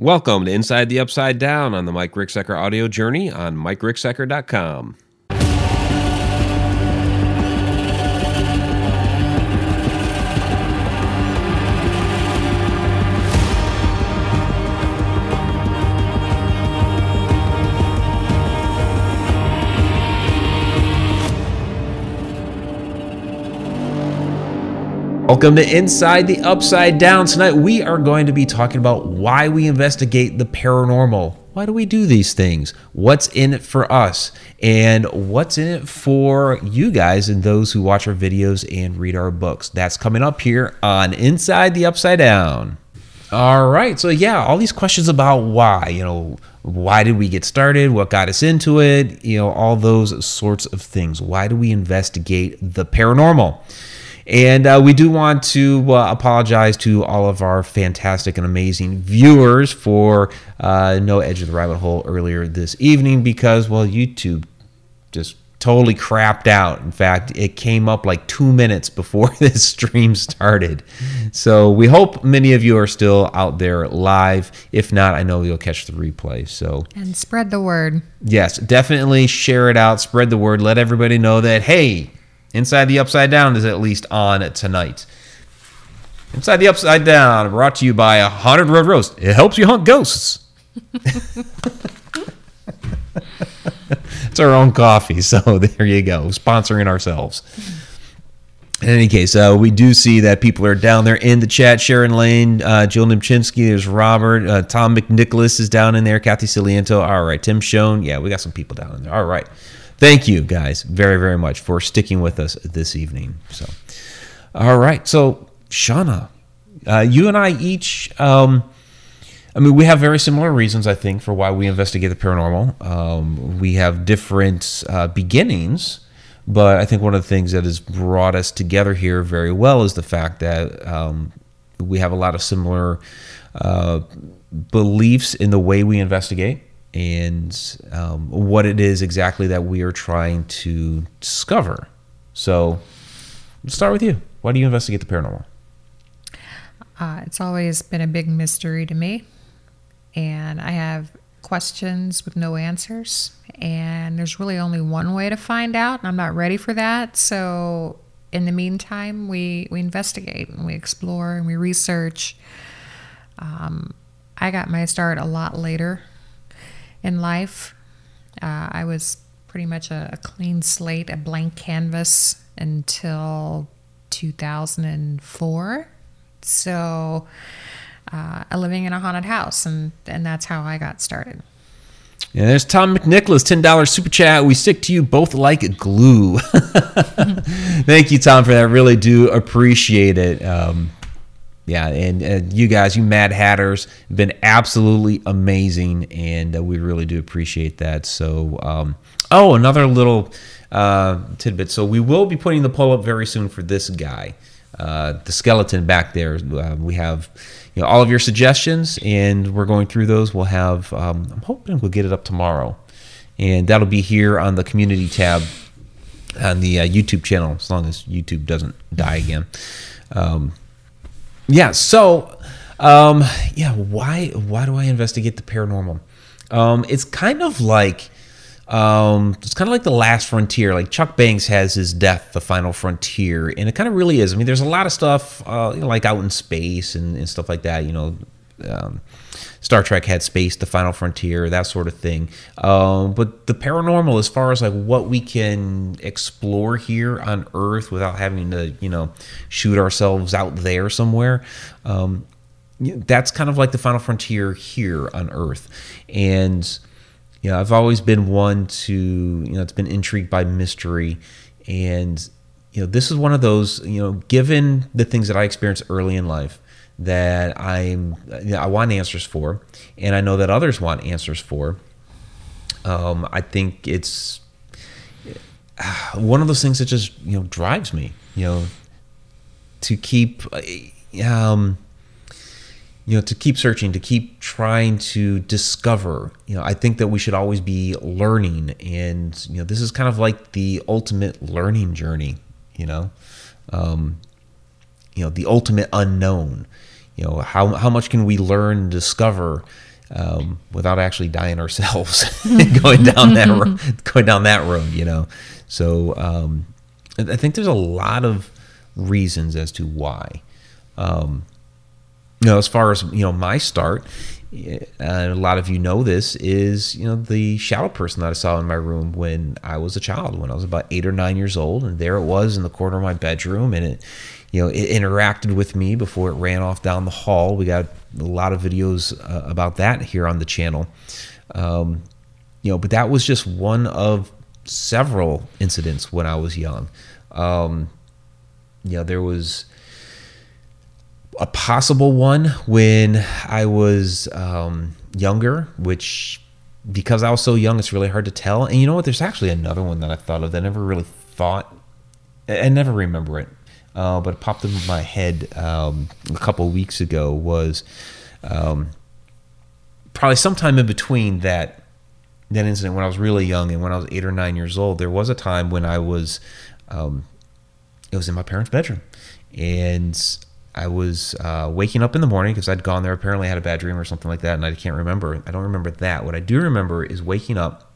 Welcome to Inside the Upside Down on the Mike Ricksecker audio journey on MikeRicksecker.com. Welcome to Inside the Upside Down. Tonight we are going to be talking about why we investigate the paranormal. Why do we do these things? What's in it for us? And what's in it for you guys and those who watch our videos and read our books? That's coming up here on Inside the Upside Down. All right. So, yeah, all these questions about why, you know, why did we get started? What got us into it? You know, all those sorts of things. Why do we investigate the paranormal? And uh, we do want to uh, apologize to all of our fantastic and amazing viewers for uh, no edge of the rabbit hole earlier this evening because, well, YouTube just totally crapped out. In fact, it came up like two minutes before this stream started. So we hope many of you are still out there live. If not, I know you'll catch the replay. So and spread the word. Yes, definitely share it out, spread the word, let everybody know that hey, Inside the Upside Down is at least on tonight. Inside the Upside Down, brought to you by a Haunted Road Roast. It helps you hunt ghosts. it's our own coffee, so there you go, sponsoring ourselves. In any case, uh, we do see that people are down there in the chat. Sharon Lane, uh, Jill Nimchinsky, there's Robert, uh, Tom McNicholas is down in there, Kathy Ciliento. All right, Tim Schoen. Yeah, we got some people down in there. All right thank you guys very very much for sticking with us this evening. So all right. So shauna uh, you and i each um, i mean we have very similar reasons i think for why we investigate the paranormal. Um, we have different uh, beginnings but i think one of the things that has brought us together here very well is the fact that um, we have a lot of similar uh, beliefs in the way we investigate and um, what it is exactly that we are trying to discover. So, let's start with you. Why do you investigate the paranormal? Uh, it's always been a big mystery to me, and I have questions with no answers. And there's really only one way to find out, and I'm not ready for that. So, in the meantime, we we investigate and we explore and we research. Um, I got my start a lot later in life. Uh, I was pretty much a, a, clean slate, a blank canvas until 2004. So, uh, living in a haunted house, and, and that's how I got started. Yeah, there's Tom McNicholas, $10 super chat. We stick to you both like glue. Thank you, Tom, for that. Really do appreciate it. Um, yeah, and, and, you guys, you Mad Hatters, been absolutely amazing, and uh, we really do appreciate that. So, um, oh, another little uh, tidbit. So we will be putting the poll up very soon for this guy, uh, the skeleton back there. Uh, we have, you know, all of your suggestions, and we're going through those. We'll have, um, I'm hoping we'll get it up tomorrow, and that'll be here on the community tab on the uh, YouTube channel, as long as YouTube doesn't die again. Um, yeah. So, um, yeah. Why? Why do I investigate the paranormal? Um, it's kind of like. Um, it's kind of like the last frontier. Like Chuck Banks has his Death, the Final Frontier, and it kind of really is. I mean, there's a lot of stuff uh, you know, like out in space and, and stuff like that. You know, um, Star Trek had space, the Final Frontier, that sort of thing. Um, but the paranormal, as far as like what we can explore here on Earth without having to, you know, shoot ourselves out there somewhere, um, that's kind of like the Final Frontier here on Earth. And you know, I've always been one to, you know, it's been intrigued by mystery and you know, this is one of those, you know, given the things that I experienced early in life, that I'm you know, I want answers for, and I know that others want answers for. Um, I think it's one of those things that just you know drives me, you know, to keep um, you know to keep searching, to keep trying to discover. You know, I think that we should always be learning, and you know, this is kind of like the ultimate learning journey. You know. Um, you know the ultimate unknown you know, how how much can we learn and discover um, without actually dying ourselves going down that road, going down that road, you know. So um, I think there's a lot of reasons as to why. Um, you know, as far as you know, my start, uh, a lot of you know this is you know the shadow person that I saw in my room when I was a child, when I was about eight or nine years old, and there it was in the corner of my bedroom, and it, you know, it interacted with me before it ran off down the hall. We got a lot of videos uh, about that here on the channel, um, you know, but that was just one of several incidents when I was young. Um, you know, there was a possible one when I was um, younger, which because I was so young, it's really hard to tell. And you know what? There's actually another one that I thought of that I never really thought. I never remember it, uh, but popped into my head um, a couple weeks ago. Was um, probably sometime in between that that incident when I was really young and when I was eight or nine years old. There was a time when I was um, it was in my parents' bedroom, and I was uh, waking up in the morning because I'd gone there. Apparently, I had a bad dream or something like that, and I can't remember. I don't remember that. What I do remember is waking up,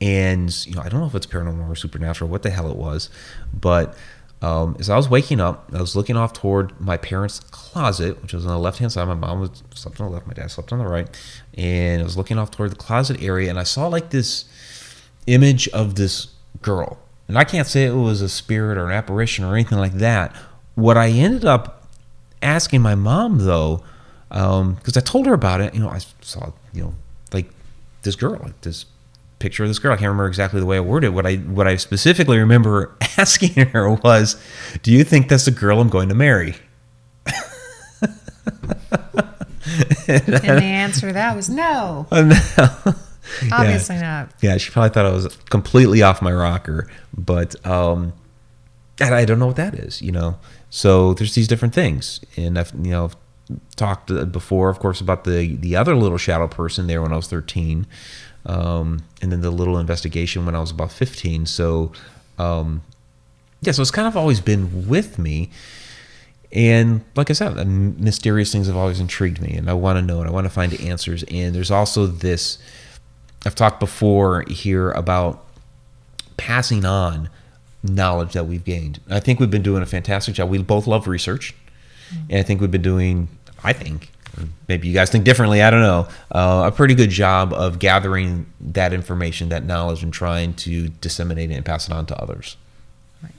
and you know, I don't know if it's paranormal or supernatural, what the hell it was, but um, as I was waking up, I was looking off toward my parents' closet, which was on the left hand side. My mom was slept on the left, my dad slept on the right, and I was looking off toward the closet area, and I saw like this image of this girl, and I can't say it was a spirit or an apparition or anything like that. What I ended up asking my mom though, because um, I told her about it, you know, I saw, you know, like this girl, like this picture of this girl. I can't remember exactly the way I worded. What I what I specifically remember asking her was, "Do you think that's the girl I'm going to marry?" and the answer to that was no. no. Obviously yeah. not. Yeah, she probably thought I was completely off my rocker, but um, and I don't know what that is, you know. So there's these different things, and I've you know talked uh, before, of course, about the the other little shadow person there when I was 13, um, and then the little investigation when I was about 15. So um, yeah, so it's kind of always been with me. And like I said, mysterious things have always intrigued me, and I want to know and I want to find answers. And there's also this I've talked before here about passing on knowledge that we've gained. I think we've been doing a fantastic job. We both love research, mm-hmm. and I think we've been doing. I think maybe you guys think differently. I don't know. Uh, a pretty good job of gathering that information, that knowledge, and trying to disseminate it and pass it on to others. Right.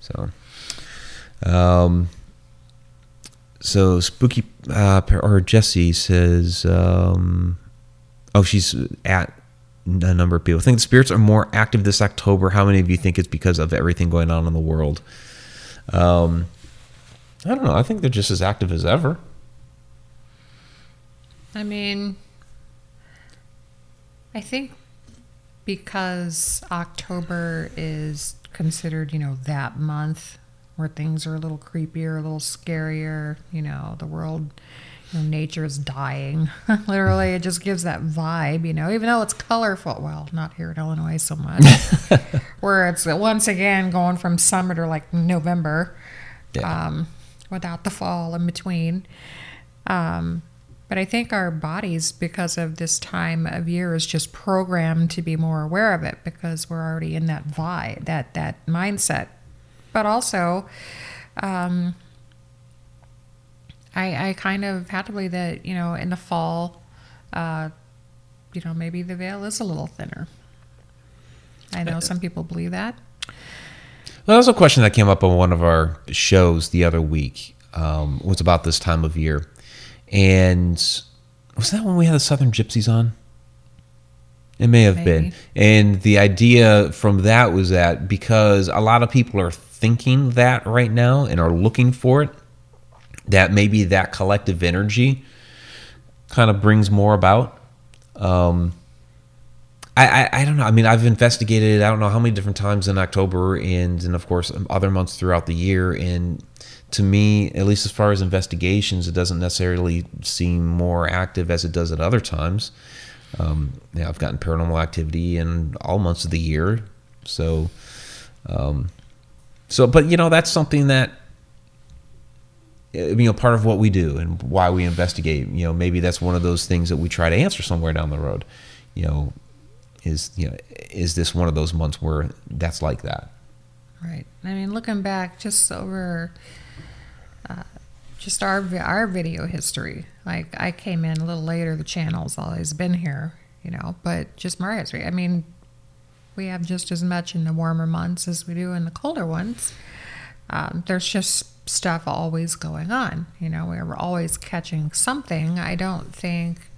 So, um, so spooky uh, or Jesse says, um, oh, she's at a number of people. Think the spirits are more active this October. How many of you think it's because of everything going on in the world? Um, I don't know. I think they're just as active as ever. I mean, I think because October is considered, you know, that month where things are a little creepier, a little scarier, you know, the world you know, nature is dying. Literally, it just gives that vibe, you know, even though it's colorful. Well, not here in Illinois so much, where it's once again going from summer to like November, yeah. um, without the fall in between. Um, but I think our bodies, because of this time of year, is just programmed to be more aware of it because we're already in that vibe, that that mindset. But also, um, I, I kind of had to believe that, you know, in the fall, uh, you know, maybe the veil is a little thinner. I know some people believe that. Well, that was a question that came up on one of our shows the other week. Um, was about this time of year, and was that when we had the Southern Gypsies on? It may have Maybe. been. And the idea from that was that because a lot of people are thinking that right now and are looking for it, that maybe that collective energy kind of brings more about. Um, I, I, I, don't know. I mean, I've investigated it. I don't know how many different times in October and, and of course other months throughout the year. And to me, at least as far as investigations, it doesn't necessarily seem more active as it does at other times. Um, I've gotten paranormal activity in all months of the year. So, um, so, but you know, that's something that you know part of what we do and why we investigate you know maybe that's one of those things that we try to answer somewhere down the road you know is you know is this one of those months where that's like that Right. I mean, looking back just over uh, just our our video history. Like I came in a little later. The channel's always been here, you know. But just my history. I mean, we have just as much in the warmer months as we do in the colder ones. Um, there's just stuff always going on. You know, we're always catching something. I don't think.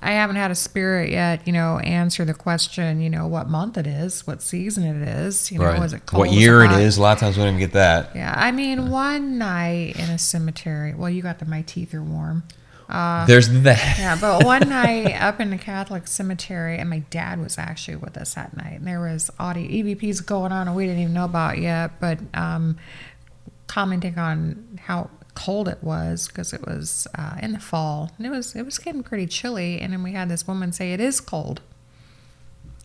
I haven't had a spirit yet, you know, answer the question, you know, what month it is, what season it is, you know, is it cold? what is year it hot? a lot of times we don't even get that Yeah, I mean, one night in a cemetery. Well, you got the my teeth are warm. there's that Yeah, but one night up in the Catholic cemetery, and my dad was actually with us that night, and there was audio EVPs going on, and we didn't even know about yet. But um, commenting on how cold it was because it was uh, in the fall, and it was it was getting pretty chilly, and then we had this woman say it is cold.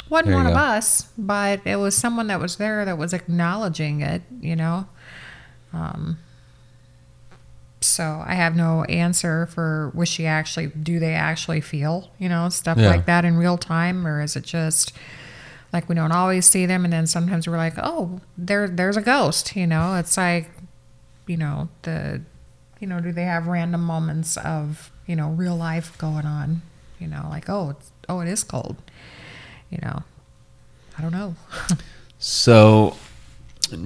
Wasn't one of us, but it was someone that was there that was acknowledging it. You know. Um, so I have no answer for was she actually do they actually feel you know stuff Yeah. like that in real time or is it just like we don't always see them and then sometimes we're like oh there there's a ghost you know it's like you know the you know do they have random moments of you know real life going on you know like oh it's, oh it is cold you know I don't know So,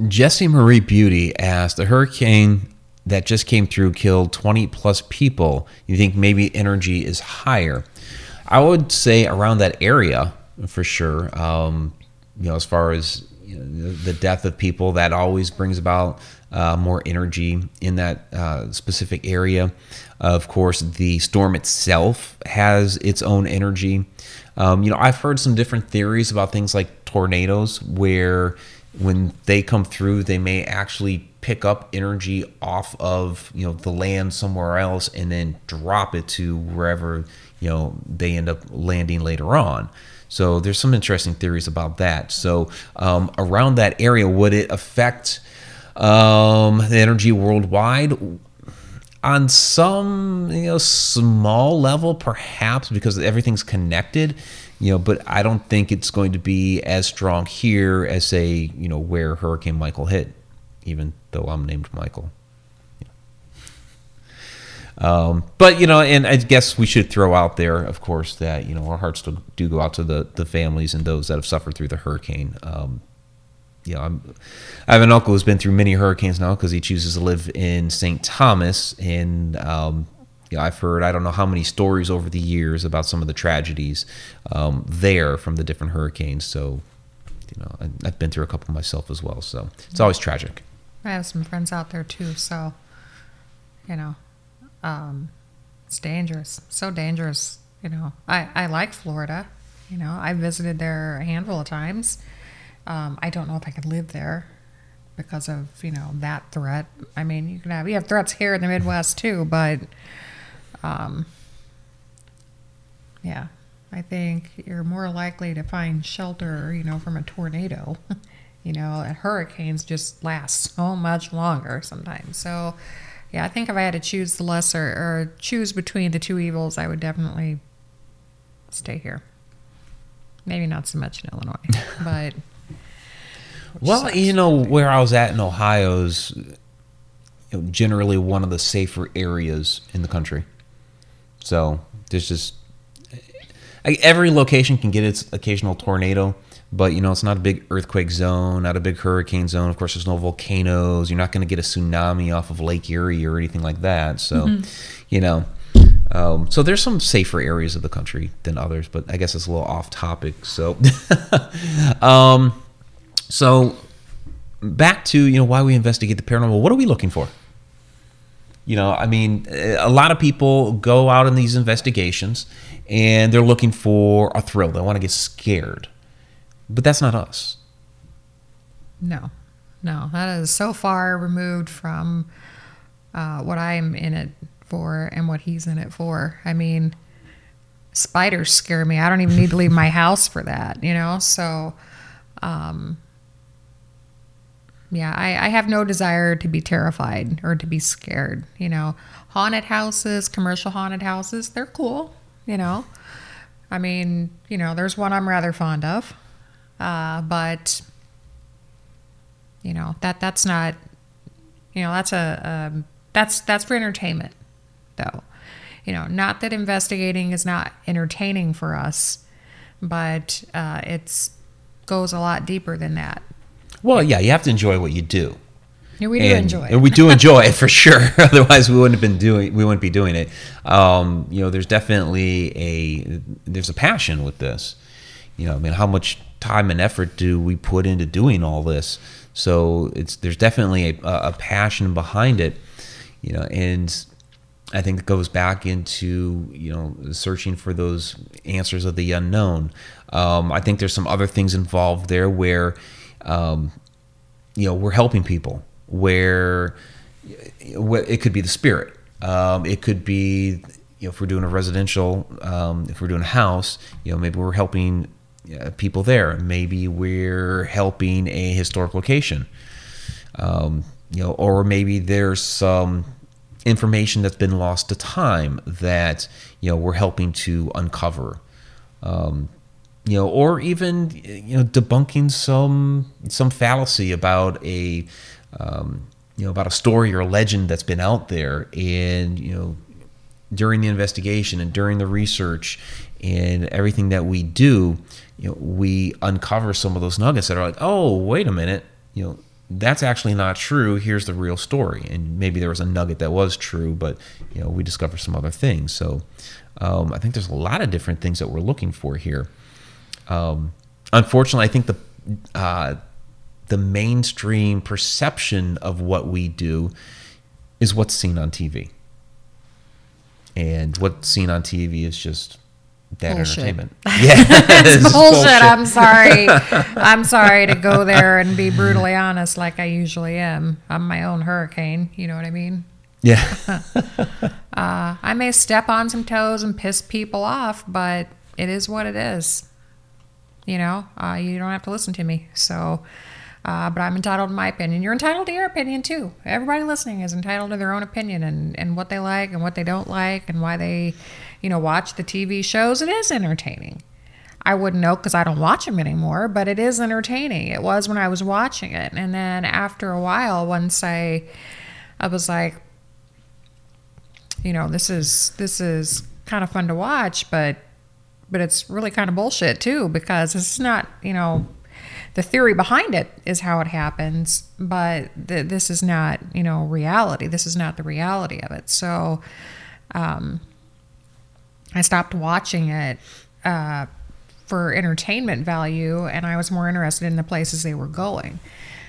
Jesse Marie Beauty asked, the hurricane that just came through killed 20 plus people. You think maybe energy is higher? I would say around that area for sure. Um, you know, as far as you know, the death of people, that always brings about uh, more energy in that uh, specific area. Of course, the storm itself has its own energy. Um, you know, I've heard some different theories about things like tornadoes, where when they come through, they may actually pick up energy off of you know the land somewhere else and then drop it to wherever you know they end up landing later on. So there's some interesting theories about that. So um, around that area, would it affect um, the energy worldwide? on some you know small level perhaps because everything's connected you know but i don't think it's going to be as strong here as say you know where hurricane michael hit even though i'm named michael um, but you know, and I guess we should throw out there, of course, that you know our hearts do, do go out to the the families and those that have suffered through the hurricane. Um, you know, I'm, I have an uncle who's been through many hurricanes now because he chooses to live in St. Thomas, and um, you know, I've heard I don't know how many stories over the years about some of the tragedies um, there from the different hurricanes. So, you know, I- I've been through a couple myself as well. So it's always tragic. I have some friends out there too, so you know, um, it's dangerous. So dangerous. You know, I I like Florida. You know, I visited there a handful of times. Um, I don't know if I could live there because of you know that threat. I mean, you can have you have threats here in the Midwest too, but um, yeah, I think you're more likely to find shelter, you know, from a tornado. you know, and hurricanes just last so much longer sometimes. So, yeah, I think if I had to choose the lesser or choose between the two evils, I would definitely stay here. Maybe not so much in Illinois, but Well, sucks. you know where I was at in Ohio is you know, generally one of the safer areas in the country. So there's just I- every location can get its occasional tornado, but you know it's not a big earthquake zone, not a big hurricane zone. Of course, there's no volcanoes. You're not going to get a tsunami off of Lake Erie or anything like that. So, you know. Um, so there's some safer areas of the country than others, but I guess it's a little off topic. So, um, so back to you know why we investigate the paranormal. What are we looking for? You know, I mean, a lot of people go out in these investigations and they're looking for a thrill. They want to get scared, but that's not us. No, no, that is so far removed from uh, what I'm in it for and what he's in it for. I mean, spiders scare me. I don't even need to leave my house for that, you know? So, um, Yeah, I, I have no desire to be terrified or to be scared. You know, haunted houses, commercial haunted houses, they're cool. You know, I mean, you know, there's one I'm rather fond of, uh, but you know that that's not, you know, that's a that's that's for entertainment, though. You know, not that investigating is not entertaining for us, but uh, it's goes a lot deeper than that. Well, yeah, you have to enjoy what you do. Yeah, we do and, enjoy it. and we do enjoy it for sure. Otherwise, we wouldn't have been doing. We wouldn't be doing it. Um, you know, there's definitely a there's a passion with this. You know, I mean, how much time and effort do we put into doing all this? So it's there's definitely a, a passion behind it. You know, and I think it goes back into you know searching for those answers of the unknown. Um, I think there's some other things involved there where um, you know we're helping people where it could be the spirit. Um, it could be you know if we're doing a residential, um, if we're doing a house, you know maybe we're helping uh, people there. Maybe we're helping a historic location. Um, you know, or maybe there's some information that's been lost to time that you know we're helping to uncover um, you know or even you know debunking some some fallacy about a um, you know about a story or a legend that's been out there and you know during the investigation and during the research and everything that we do you know we uncover some of those nuggets that are like oh wait a minute you know that's actually not true. Here's the real story. And maybe there was a nugget that was true, but you know we discover some other things. So um, I think there's a lot of different things that we're looking for here. Um, unfortunately, I think the uh, the mainstream perception of what we do is what's seen on TV, and what's seen on TV is just that Bullshit. entertainment. Yeah, it's bullshit. bullshit. I'm sorry. I'm sorry to go there and be brutally honest, like I usually am. I'm my own hurricane. You know what I mean? Yeah, Uh, I may step on some toes and piss people off, but it is what it is. You know, uh, you don't have to listen to me. So, uh, but I'm entitled to my opinion. You're entitled to your opinion too. Everybody listening is entitled to their own opinion and, and what they like and what they don't like and why they, you know, watch the TV shows. It is entertaining. I wouldn't know because I don't watch them anymore, but it is entertaining. It was when I was watching it. And then after a while, once I, I was like, you know, this is this is kind of fun to watch, but but it's really kind of bullshit too because it's not, you know, the theory behind it is how it happens, but th- this is not, you know, reality. This is not the reality of it. So, um, I stopped watching it uh, for entertainment value, and I was more interested in the places they were going.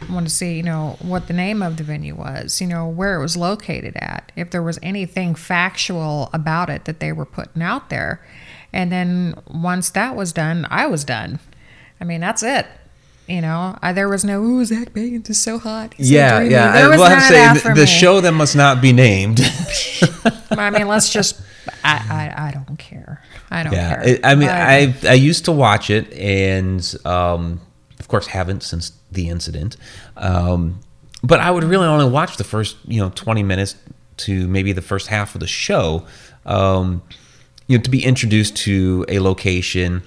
I wanted to see, you know, what the name of the venue was, you know, where it was located at, if there was anything factual about it that they were putting out there. And then once that was done, I was done. I mean, that's it. You know, I, there was no, ooh, Zak Bagans is so hot. He's yeah, dreamy." yeah. There I was will have to say the, the show that must not be named. I mean, let's just, I, I, I don't care. I don't yeah, care. it, I mean, But- I I used to watch it, and um, of course haven't since the incident. Um, but I would really only watch the first, you know, twenty minutes to maybe the first half of the show, um, you know, to be introduced to a location.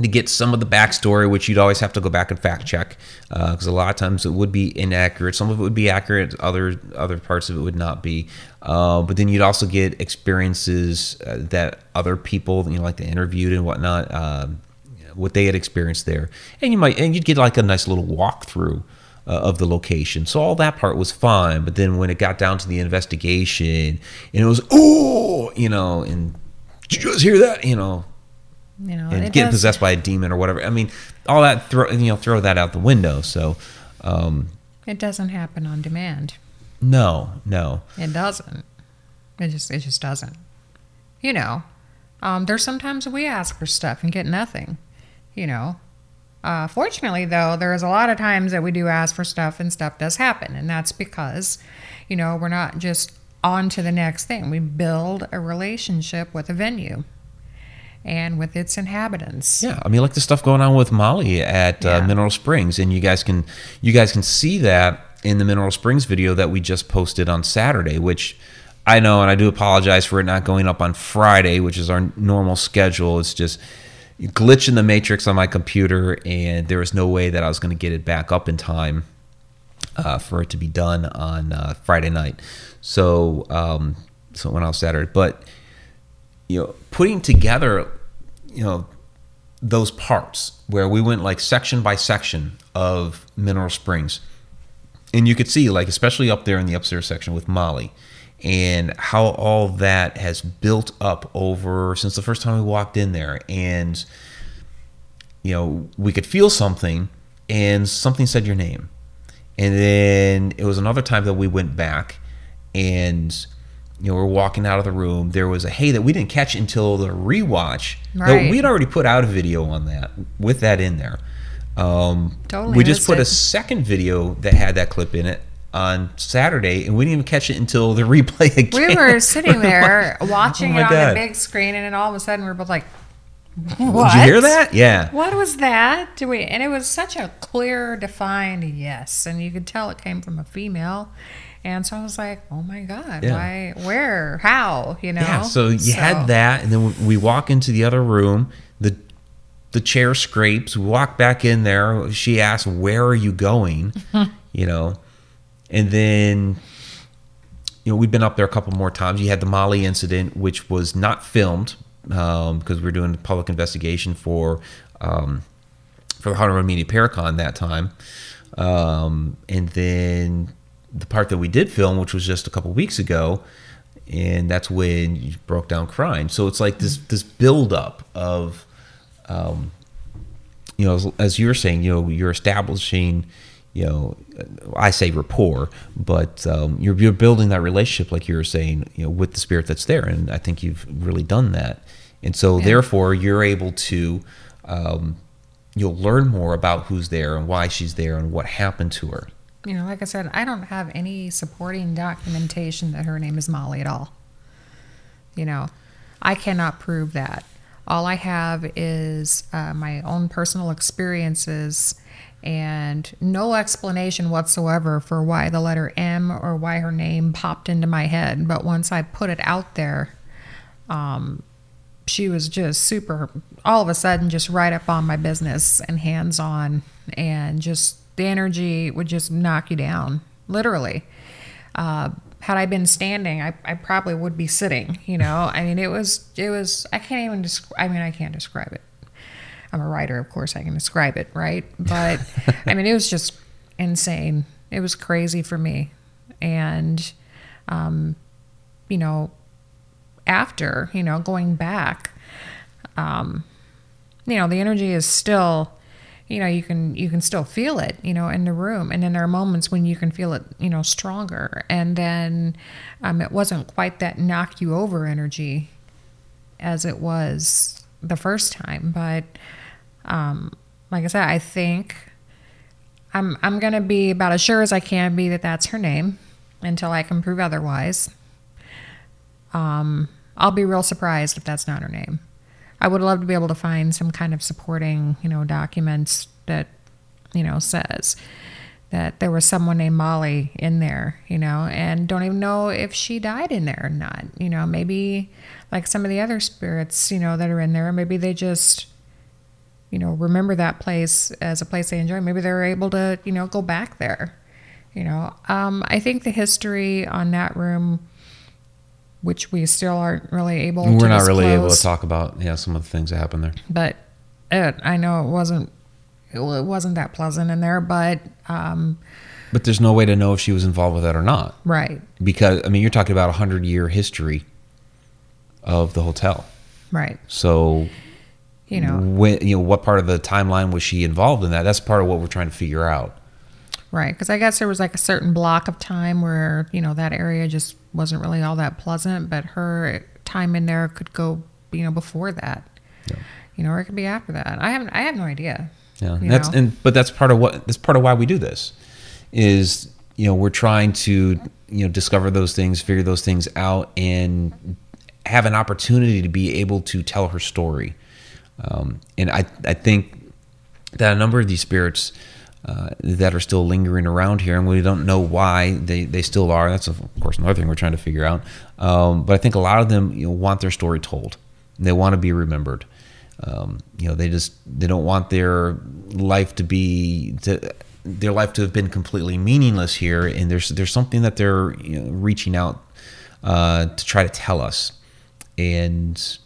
To get some of the backstory, which you'd always have to go back and fact check, because a lot of times it would be inaccurate. Some of it would be accurate, other other parts of it would not be. Uh, but then you'd also get experiences uh, that other people, you know, like the interviewed and whatnot, um, what they had experienced there, and you might and you'd get like a nice little walkthrough uh, of the location. So all that part was fine. But then when it got down to the investigation, and it was oh, you know, and did you just hear that, you know, you know, and getting does- possessed by a demon or whatever. I mean, all that throw you know throw that out the window. So um, It doesn't happen on demand. no, no, It doesn't. It just it just doesn't. You know, um, there's sometimes we ask for stuff and get nothing. You know. Uh, fortunately, though, there's a lot of times that we do ask for stuff and stuff does happen, and that's because, you know, we're not just on to the next thing. We build a relationship with a venue, and with its inhabitants. Yeah, I mean, like the stuff going on with Molly at uh, Mineral Springs, and you guys can you guys can see that in the Mineral Springs video that we just posted on Saturday, which I know, and I do apologize for it not going up on Friday, which is our normal schedule. It's just glitch in the matrix on my computer, and there was no way that I was going to get it back up in time uh, for it to be done on uh, Friday night. So, um, so it went out Saturday, but you know, putting together, you know, those parts where we went like section by section of Mineral Springs, and you could see like especially up there in the upstairs section with Molly, and how all that has built up over since the first time we walked in there, and you know, we could feel something, and something said your name, and then it was another time that we went back, and you know, we're walking out of the room. There was a hey that we didn't catch until the rewatch. Right. we had already put out a video on that with that in there. Um, Totally we just put a second video that had that clip in it on Saturday, and we didn't even catch it until the replay again. We were sitting there watching Oh it on God. the big screen, and then all of a sudden we're both like, Did you hear that? Yeah. What was that? Do we? And it was such a clear, defined yes, and you could tell it came from a female. And so I was like, "Oh my god, Yeah. why? Where? How? You know?" Yeah, so you So- had that, and then we walk into the other room. the The chair scrapes. We walk back in there. She asks, "Where are you going?" you know, and then you know we've been up there a couple more times. You had the Molly incident, which was not filmed um, because we are doing a public investigation for um, for the Hollywood Media Paracon that time, um, and then the part that we did film, which was just a couple weeks ago, and that's when you broke down crying. So it's like this this build up of, um, you know, as, as you're saying, you know, you're establishing, you know, I say rapport, but um, you're you're building that relationship, like you were saying, you know, with the spirit that's there, and I think you've really done that, and so Yeah. therefore you're able to. Um, You'll learn more about who's there and why she's there and what happened to her. you know, like I said, I don't have any supporting documentation that her name is Molly at all. You know, I cannot prove that. All I have is uh, my own personal experiences and no explanation whatsoever for why the letter M or why her name popped into my head. But once I put it out there, um, she was just super, all of a sudden, just right up on my business and hands on, and just the energy would just knock you down, literally. Uh, had I been standing, I, I probably would be sitting. You know, I mean, it was, it was. I can't even describe. I mean, I can't describe it. I'm a writer, of course, I can describe it, right? But I mean, it was just insane. It was crazy for me, and um, you know, after you know going back, um, you know, the energy is still you know you can you can still feel it you know in the room. And then there are moments when you can feel it you know stronger. And then um, it wasn't quite that knock you over energy as it was the first time. But um, like i said i think i'm i'm gonna be about as sure as i can be that that's her name until i can prove otherwise. Um, i'll be real surprised if that's not her name I would love to be able to find some kind of supporting, you know, documents that, you know, says that there was someone named Molly in there, you know, and don't even know if she died in there or not. You know, maybe like some of the other spirits, you know, that are in there, maybe they just, you know, remember that place as a place they enjoy. Maybe they're able to, you know, go back there. You know, um, I think the history on that room, which we still aren't really able to We're not really able to talk about yeah some of the things that happened there. but it, I know it wasn't it it wasn't that pleasant in there, but um, But there's no way to know if she was involved with that or not right, because I mean you're talking about a hundred year history of the hotel. right, So you know, when you know what part of the timeline was she involved in that? That's part of what we're trying to figure out. Right, because I guess there was like a certain block of time where you know that area just wasn't really all that pleasant, but her time in there could go you know before that, Yeah. you know, or it could be after that. I haven't, I have no idea. Yeah, you that's know? and but that's part of what that's part of why we do this, is you know we're trying to you know discover those things, figure those things out, and have an opportunity to be able to tell her story. Um, and I, I think that a number of these spirits uh, that are still lingering around here, and we don't know why they, they still are. That's, of course, another thing we're trying to figure out. Um, but I think a lot of them you know, want their story told, they want to be remembered. Um, you know, they just they don't want their life to be to, their life to have been completely meaningless here, and there's there's something that they're you know, reaching out uh, to try to tell us, and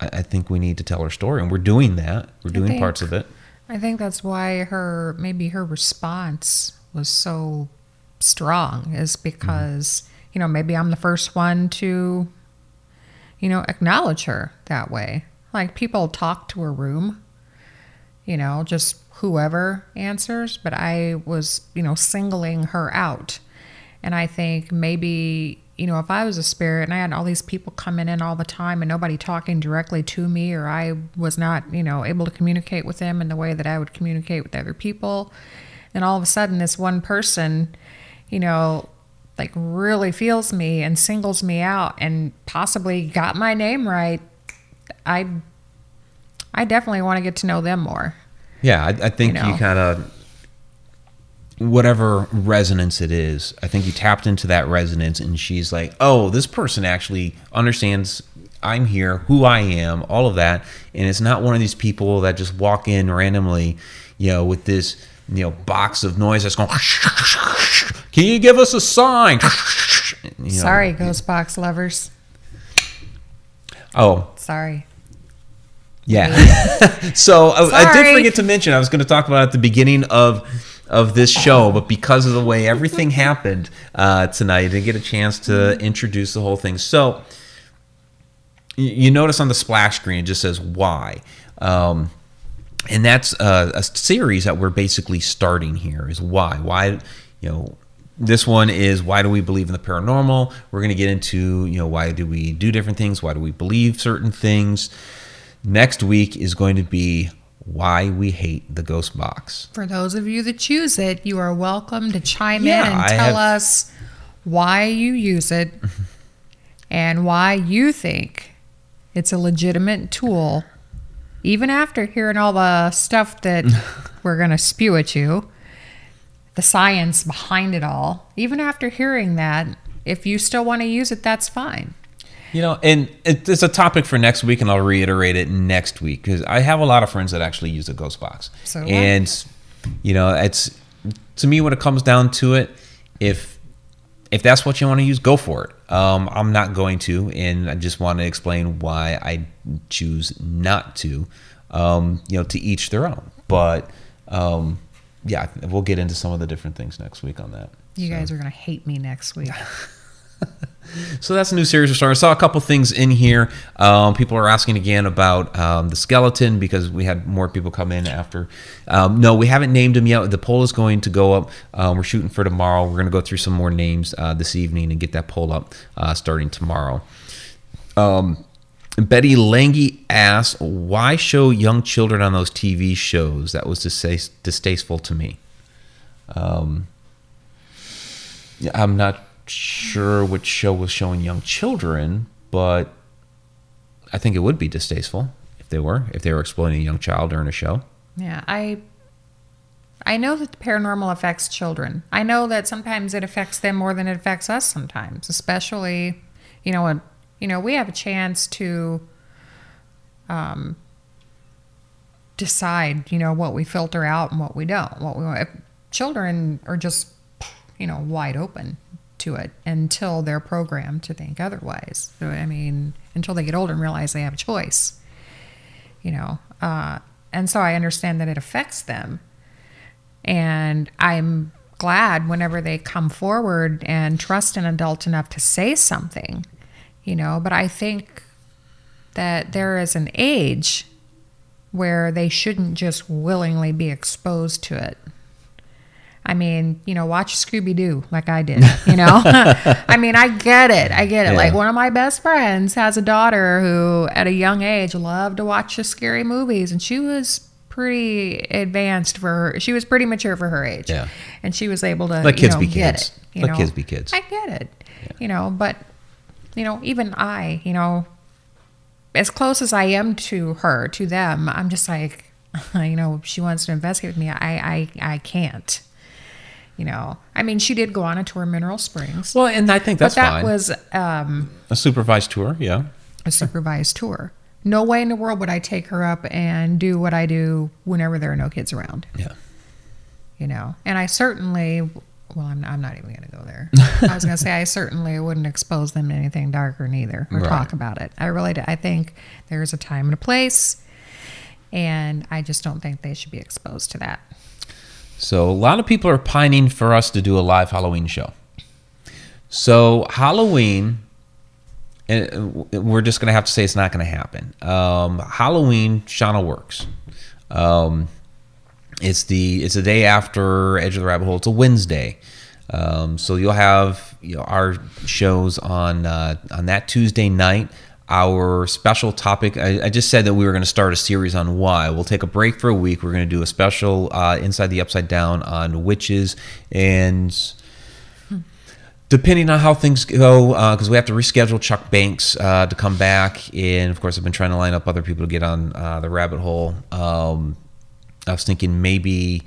I, I, think we need to tell our story, and we're doing that. We're doing parts of it. I think that's why her maybe her response was so strong is because mm-hmm. you know maybe I'm the first one to you know acknowledge her that way. Like people talk to a room, you know, just whoever answers, but I was, you know, singling her out. And I think maybe, you know, if I was a spirit and I had all these people coming in all the time and nobody talking directly to me, or I was not, you know, able to communicate with them in the way that I would communicate with other people, and all of a sudden this one person, you know, like really feels me and singles me out and possibly got my name right, I I definitely want to get to know them more. Yeah, I, I think you, know? you kind of whatever resonance it is. I think you tapped into that resonance, and she's like, "Oh, this person actually understands I'm here, who I am, all of that, and it's not one of these people that just walk in randomly, you know, with this." You know, box of noise that's going. Can you give us a sign? You know, Sorry, ghost box lovers. Oh, sorry. Yeah. so I, I, did forget to mention I was going to talk about at the beginning of of this show, but because of the way everything happened uh, tonight, I didn't get a chance to introduce the whole thing. So you notice on the splash screen it just says why. Um, and that's a, a, series that we're basically starting here is why why you know this one is why do we believe in the paranormal we're going to get into you know why do we do different things why do we believe certain things Next week is going to be why we hate the ghost box. For those of you that choose it, you are welcome to chime yeah, in and I tell have... us why you use it and why you think it's a legitimate tool, even after hearing all the stuff that we're going to spew at you, the science behind it all. Even after hearing that, if you still want to use it, that's fine. You know, and it's a topic for next week, and I'll reiterate it next week because I have a lot of friends that actually use a ghost box. So and you know, it's to me when it comes down to it, if if that's what you want to use, go for it. Um, I'm not going to, and I just want to explain why I choose not to. Um, you know, to each their own. But um, yeah, we'll get into some of the different things next week on that. You so. guys are gonna hate me next week. so that's a new series we're starting. I saw a couple things in here. Um, people are asking again about um, the skeleton because we had more people come in after. Um, no, we haven't named him yet. The poll is going to go up. Um, we're shooting for tomorrow. We're going to go through some more names uh, this evening and get that poll up uh, starting tomorrow. Um, Betty Lange asks, "Why show young children on those TV shows? That was distasteful to me." Um, I'm not sure which show was showing young children, but I think it would be distasteful if they were if they were exploiting a young child during a show. Yeah, I I know that the paranormal affects children. I know that sometimes it affects them more than it affects us sometimes, especially, you know, when you know, we have a chance to um decide, you know, what we filter out and what we don't. What we if children are just you know, wide open to it until they're programmed to think otherwise. So, I mean, until they get older and realize they have a choice, you know. Uh, and so I understand that it affects them. And I'm glad whenever they come forward and trust an adult enough to say something, you know. But I think that there is an age where they shouldn't just willingly be exposed to it. I mean, you know, watch Scooby Doo like I did, you know? I mean, I get it. I get it. Yeah. Like, one of my best friends has a daughter who, at a young age, loved to watch the scary movies, and she was pretty advanced for her. She was pretty mature for her age. Yeah. And she was able to, let kids know, be kids. It, let know? kids be kids. I get it, yeah. you know, but, you know, even I, you know, as close as I am to her, to them, I'm just like, you know, she wants to investigate with me. I, I, I can't. You know, I mean, she did go on a tour of Mineral Springs, Well, and I think that's but that fine. was um, a supervised tour, yeah. a supervised tour. No way in the world would I take her up and do what I do whenever there are no kids around. Yeah. you know and i certainly well i'm, I'm not even going to go there i was going to say i certainly wouldn't expose them to anything darker neither or Right. talk about it i really do. i think there's a time and a place and i just don't think they should be exposed to that So a lot of people are pining for us to do a live Halloween show. So Halloween, and we're just going to have to say it's not going to happen. Um, Halloween, Shauna works. Um, it's the it's the day after Edge of the Rabbit Hole. It's a Wednesday. Um, so you'll have you know, our shows on uh, on that Tuesday night. Our special topic. I, I just said that we were going to start a series on why. We'll take a break for a week. We're going to do a special uh, inside the upside down on witches and depending on how things go, because we have to reschedule Chuck Banks uh, to come back, and of course, I've been trying to line up other people to get on uh, the rabbit hole. Um, I was thinking maybe,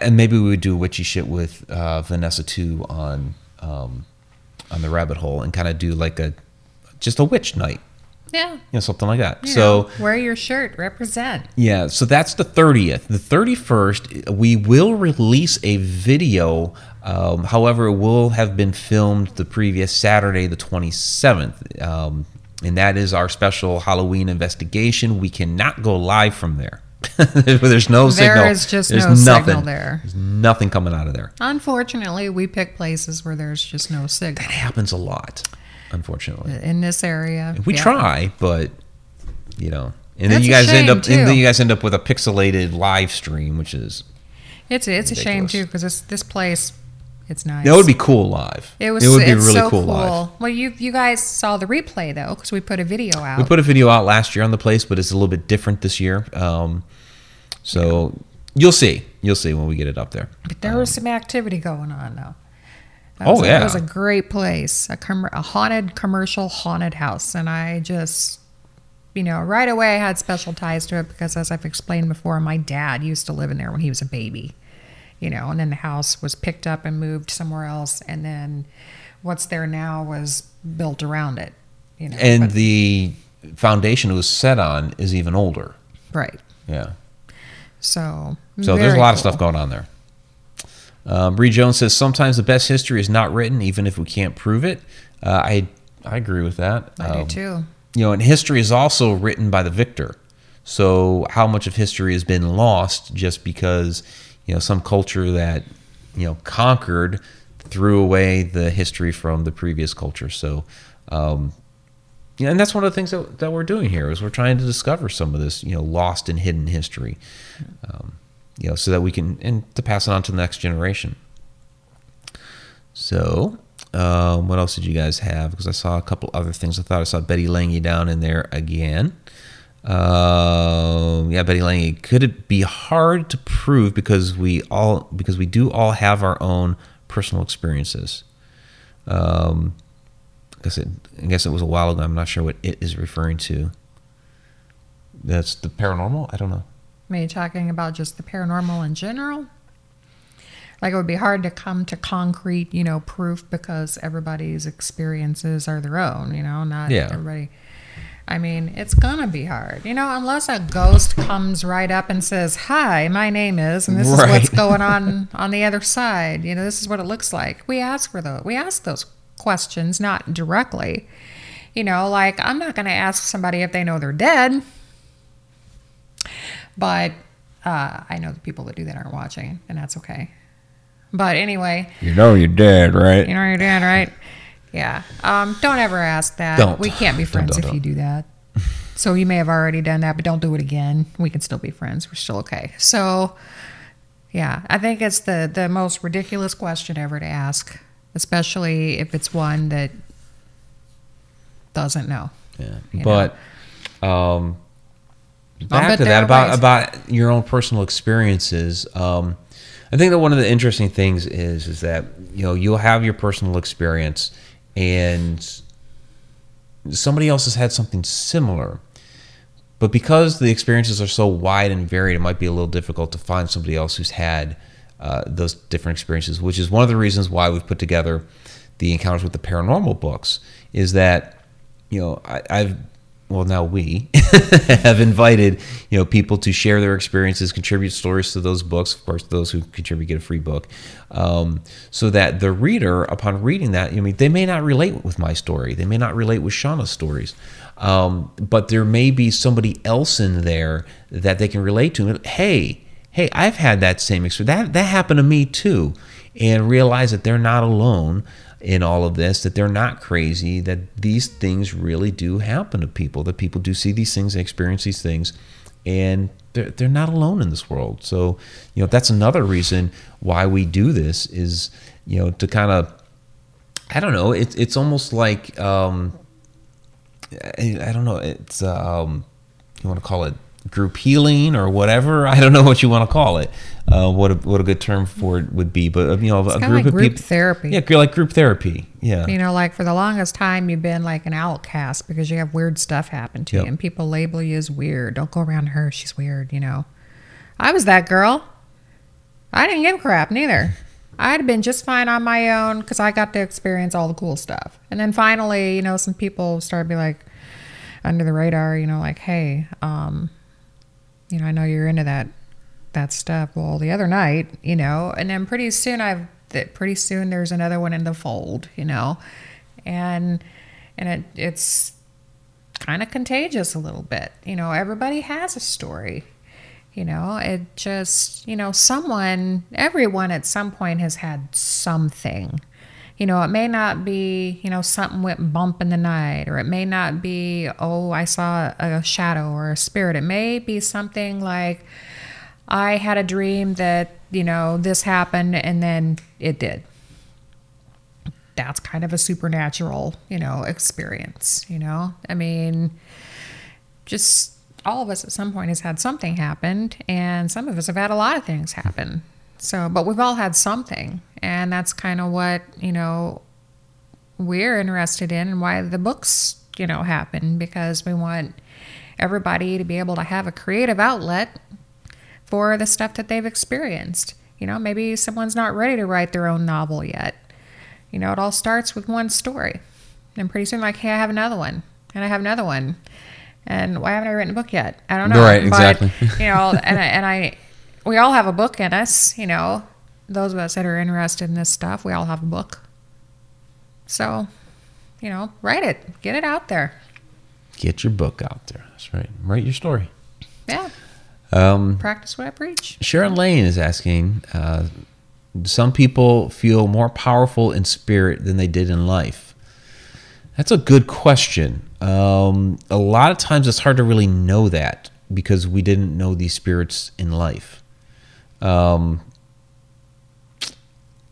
and maybe we would do witchy shit with uh, Vanessa too on um, on the rabbit hole, and kind of do like a just a witch night, yeah you know, something like that. you so. know, wear your shirt represent Yeah, so that's the 30th. The 31st, we will release a video. Um, however, it will have been filmed the previous Saturday, the 27th. Um, and that is our special Halloween investigation. We cannot go live from there. There's no There signal. is just There's no signal there. There's nothing coming out of there. unfortunately we pick places where there's just no signal That happens a lot, unfortunately. in this area We yeah. try, but you know, and then you guys end up, and then you guys end up with a pixelated live stream, which is it's it's a shame too because this this place it's nice That would be cool live. It was. It would be really so cool, live. Well, you you guys saw the replay though, because we put a video out. We put a video out last year on the place, but it's a little bit different this year. Um, so you'll see. You'll see when we get it up there. but there was some activity going on though. That Oh, was yeah. it was a great place, a com- a haunted commercial haunted house, and I just, you know, right away I had special ties to it because, as I've explained before, my dad used to live in there when he was a baby, you know, and then the house was picked up and moved somewhere else, and then what's there now was built around it, you know. And but- the foundation it was set on is even older. right, Yeah. so So there's a lot of stuff going on there. Um, Bree Jones says sometimes the best history is not written, even if we can't prove it. Uh, I I agree with that. I Um, do too. you know, and history is also written by the victor. So how much of history has been lost just because you know some culture that you know conquered threw away the history from the previous culture. So, um, yeah, and that's one of the things that, that we're doing here is we're trying to discover some of this you know lost and hidden history, um, you know, so that we can and to pass it on to the next generation. So, um, what else did you guys have? Because I saw a couple other things. I thought I saw Betty Lange down in there again. Um, yeah, Betty Lange. Could it be hard to prove because we all because we do all have our own personal experiences? Um, I guess it. I guess it was a while ago. I'm not sure what it is referring to. That's the paranormal. I don't know. You talking about just the paranormal in general? Like it would be hard to come to concrete, you know, proof because everybody's experiences are their own, you know, not Yeah. everybody. I mean, it's gonna be hard, you know, unless a ghost comes right up and says, "Hi, my name is, and this is what's going on on the other side." You know, this is what it looks like. We ask for those. We ask those questions, not directly. You know, like I'm not gonna ask somebody if they know they're dead. But uh, I know the people that do that aren't watching, and that's okay. But anyway, You know you're dead, right? you know you're doing right. Yeah. Um, don't ever ask that. Don't. We can't be Don't, friends don't, if you don't. that. so you may have already done that, but don't do it again. We can still be friends. We're still okay. So yeah, I think it's the the most ridiculous question ever to ask, especially if it's one that doesn't know. Yeah, but um, back to that about ways. about your own personal experiences. Um, I think that one of the interesting things is is that you know you'll have your personal experience, and somebody else has had something similar. But because the experiences are so wide and varied, it might be a little difficult to find somebody else who's had uh, those different experiences, which is one of the reasons why we've put together the Encounters with the Paranormal books. Is that you know I, I've well now we have invited you know people to share their experiences contribute stories to those books of course those who contribute get a free book um, so that the reader upon reading that i mean they may not relate with my story. They may not relate with shauna's stories. Um, but there may be somebody else in there that they can relate to. Hey hey i've had that same experience. That, that happened to me too. And realize that they're not alone in all of this that they're not crazy that these things really do happen to people that people do see these things they experience these things and they're, they're not alone in this world. So you know that's another reason why we do this is you know to kind of i don't know it's it's almost like um I, I don't know it's um you want to call it group healing or whatever. I don't know what you want to call it. Uh, what a, what a good term for it would be, but you know, it's a group like of group people. therapy. Yeah, like group therapy. Yeah. You know, like for the longest time, you've been like an outcast because you have weird stuff happen to Yep. you, and people label you as weird. Don't go around her; she's weird. You know, I was that girl. I didn't give a crap neither. I'd have been just fine on my own because I got to experience all the cool stuff. And then finally, you know, some people started to be like under the radar. You know, like, hey, um, you know, I know you're into that that stuff. Well, the other night, you know, and then pretty soon I've that pretty soon there's another one in the fold, you know, and and it it's kind of contagious a little bit. You know, everybody has a story. You know, it just you know someone, everyone at some point has had something. You know, it may not be, you know, something went bump in the night, or it may not be, oh, I saw a shadow or a spirit. It may be something like, I had a dream that, you know, this happened and then it did. That's kind of a supernatural, you know, experience, you know? I mean, just all of us at some point has had something happen and some of us have had a lot of things happen. So, but we've all had something and that's kind of what, you know, we're interested in and why the books, you know, happen because we want everybody to be able to have a creative outlet for the stuff that they've experienced. You know, maybe someone's not ready to write their own novel yet. You know, it all starts with one story. And pretty soon, like, hey, I have another one, and I have another one. And why haven't I written a book yet? I don't know. Right, But, exactly. you know, and I, and I, we all have a book in us. You know, those of us that are interested in this stuff, we all have a book. So, you know, write it, get it out there. Get your book out there. That's right. Write your story. Yeah, Um, practice what I preach. Sharon Lane is asking uh, Some people feel more powerful in spirit than they did in life. That's a good question. Um, a lot of times it's hard to really know that because we didn't know these spirits in life. Um,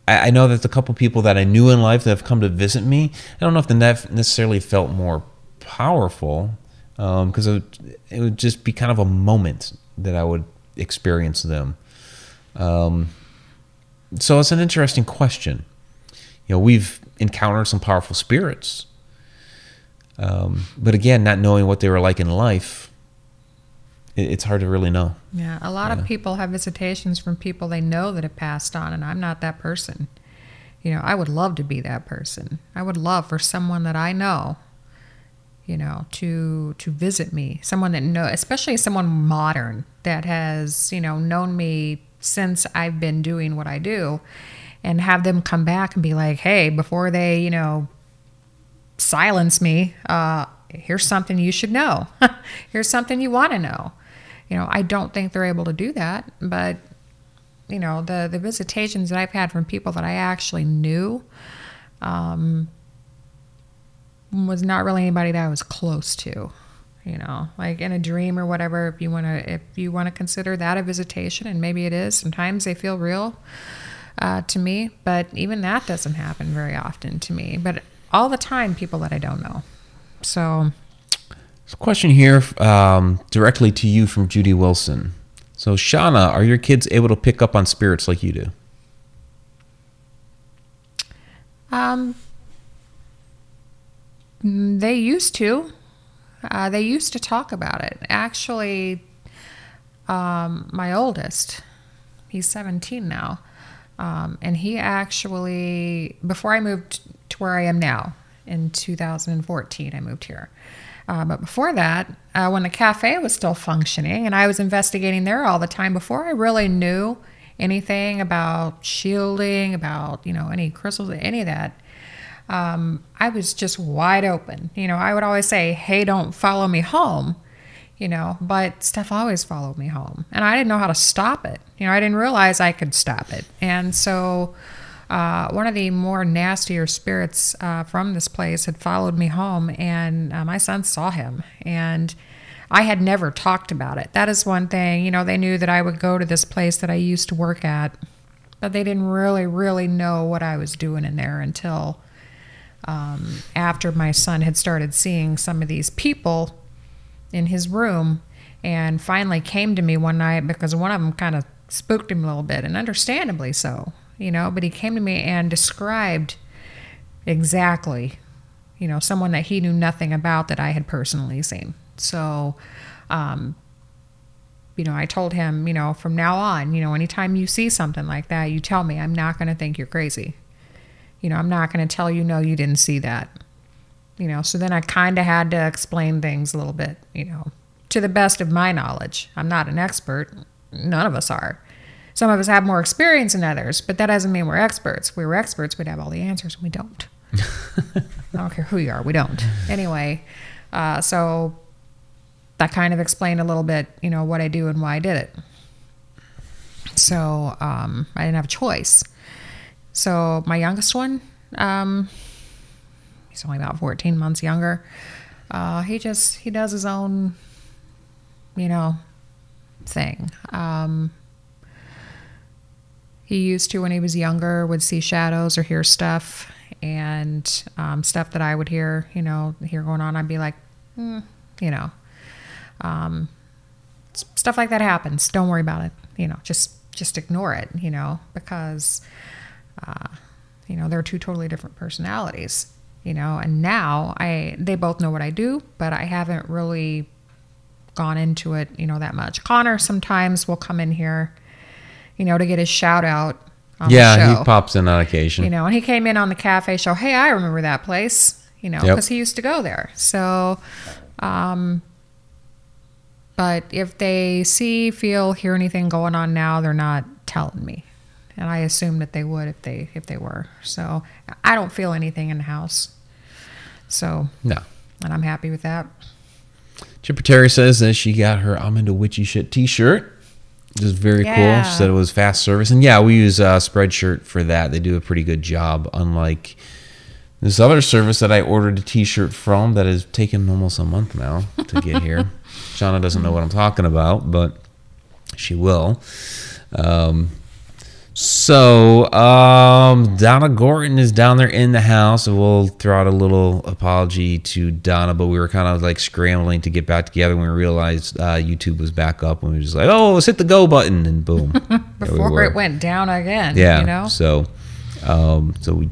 I, I know that a couple people that I knew in life that have come to visit me, I don't know if they nef- necessarily felt more powerful because it, would, it would just be kind of a moment that I would experience them. Um, so it's an interesting question. You know, we've encountered some powerful spirits, um, but again, not knowing what they were like in life, it, it's hard to really know. Yeah, a lot of people have visitations from people they know that have passed on, and I'm not that person. You know, I would love to be that person. I would love for someone that I know, you know, to to visit me. Someone that know, especially someone modern that has, you know, known me since I've been doing what I do, and have them come back and be like, "Hey, before they, you know, silence me, uh, here's something you should know. here's something you want to know." You know, I don't think they're able to do that, but you know, the the visitations that I've had from people that I actually knew um, was not really anybody that I was close to. You know, like in a dream or whatever. If you want to, if you want to consider that a visitation, and maybe it is. Sometimes they feel real uh, to me, but even that doesn't happen very often to me. But all the time, people that I don't know. So A question here um, directly to you from Judy Wilson. So, Shauna, are your kids able to pick up on spirits like you do? Um, Mm, They used to. Uh, they used to talk about it. Actually, um, my oldest, he's 17 now, um, and he actually, before I moved to where I am now in 2014, I moved here. Uh, but before that, uh, when the cafe was still functioning and I was investigating there all the time, before I really knew anything about shielding, about you know any crystals, any of that, um, I was just wide open. You know, I would always say, "Hey, don't follow me home," you know, but stuff always followed me home, and I didn't know how to stop it. You know, I didn't realize I could stop it, and so. Uh, one of the more nastier spirits uh, from this place had followed me home, and uh, my son saw him. And I had never talked about it. That is one thing. You know, they knew that I would go to this place that I used to work at, but they didn't really, really know what I was doing in there until um, after my son had started seeing some of these people in his room and finally came to me one night because one of them kind of spooked him a little bit, and understandably so, you know. But he came to me and described exactly, you know, someone that he knew nothing about that I had personally seen. So, um, you know, I told him, you know, from now on, you know, anytime you see something like that, you tell me. I'm not going to think you're crazy. You know, I'm not going to tell you, no, you didn't see that. You know, so then I kind of had to explain things a little bit, you know, to the best of my knowledge. I'm not an expert. None of us are. Some of us have more experience than others, but that doesn't mean we're experts. If we were experts, we'd have all the answers, and we don't. I don't care who you are, we don't. Anyway, uh, so that kind of explained a little bit, you know, what I do and why I did it. So um, I didn't have a choice. So my youngest one, um, he's only about 14 months younger. Uh, he just he does his own, you know, thing. Um, he used to when he was younger would see shadows or hear stuff and um, stuff that I would hear, you know, hear going on. I'd be like, mm, you know, um, stuff like that happens. Don't worry about it. You know, just just ignore it. You know, because uh, you know they're two totally different personalities. You know, and now I they both know what I do, but I haven't really gone into it, you know, that much. Connor sometimes will come in here, you know, to get his shout out on the yeah, he pops in on occasion. You know, and he came in on the cafe show. Hey, I remember that place. You know, Yep. because he used to go there. So, um, but if they see, feel, hear anything going on now, they're not telling me, and I assume that they would if they if they were. So I don't feel anything in the house. So, no. and I'm happy with that. Chipper Terry says that she got her I'm into witchy shit t is very cool. She said it was fast service. And yeah, we use uh, Spreadshirt for that. They do a pretty good job, unlike this other service that I ordered a t shirt from that has taken almost a month now to get here. Shauna doesn't know what I'm talking about, but she will. Um, so um, Donna Gorton is down there in the house, and we'll throw out a little apology to Donna. But we were kind of like scrambling to get back together when we realized uh, YouTube was back up, and we were just like, "Oh, let's hit the go button," and boom, there we Before it went down again. Yeah. You know. So, um, so we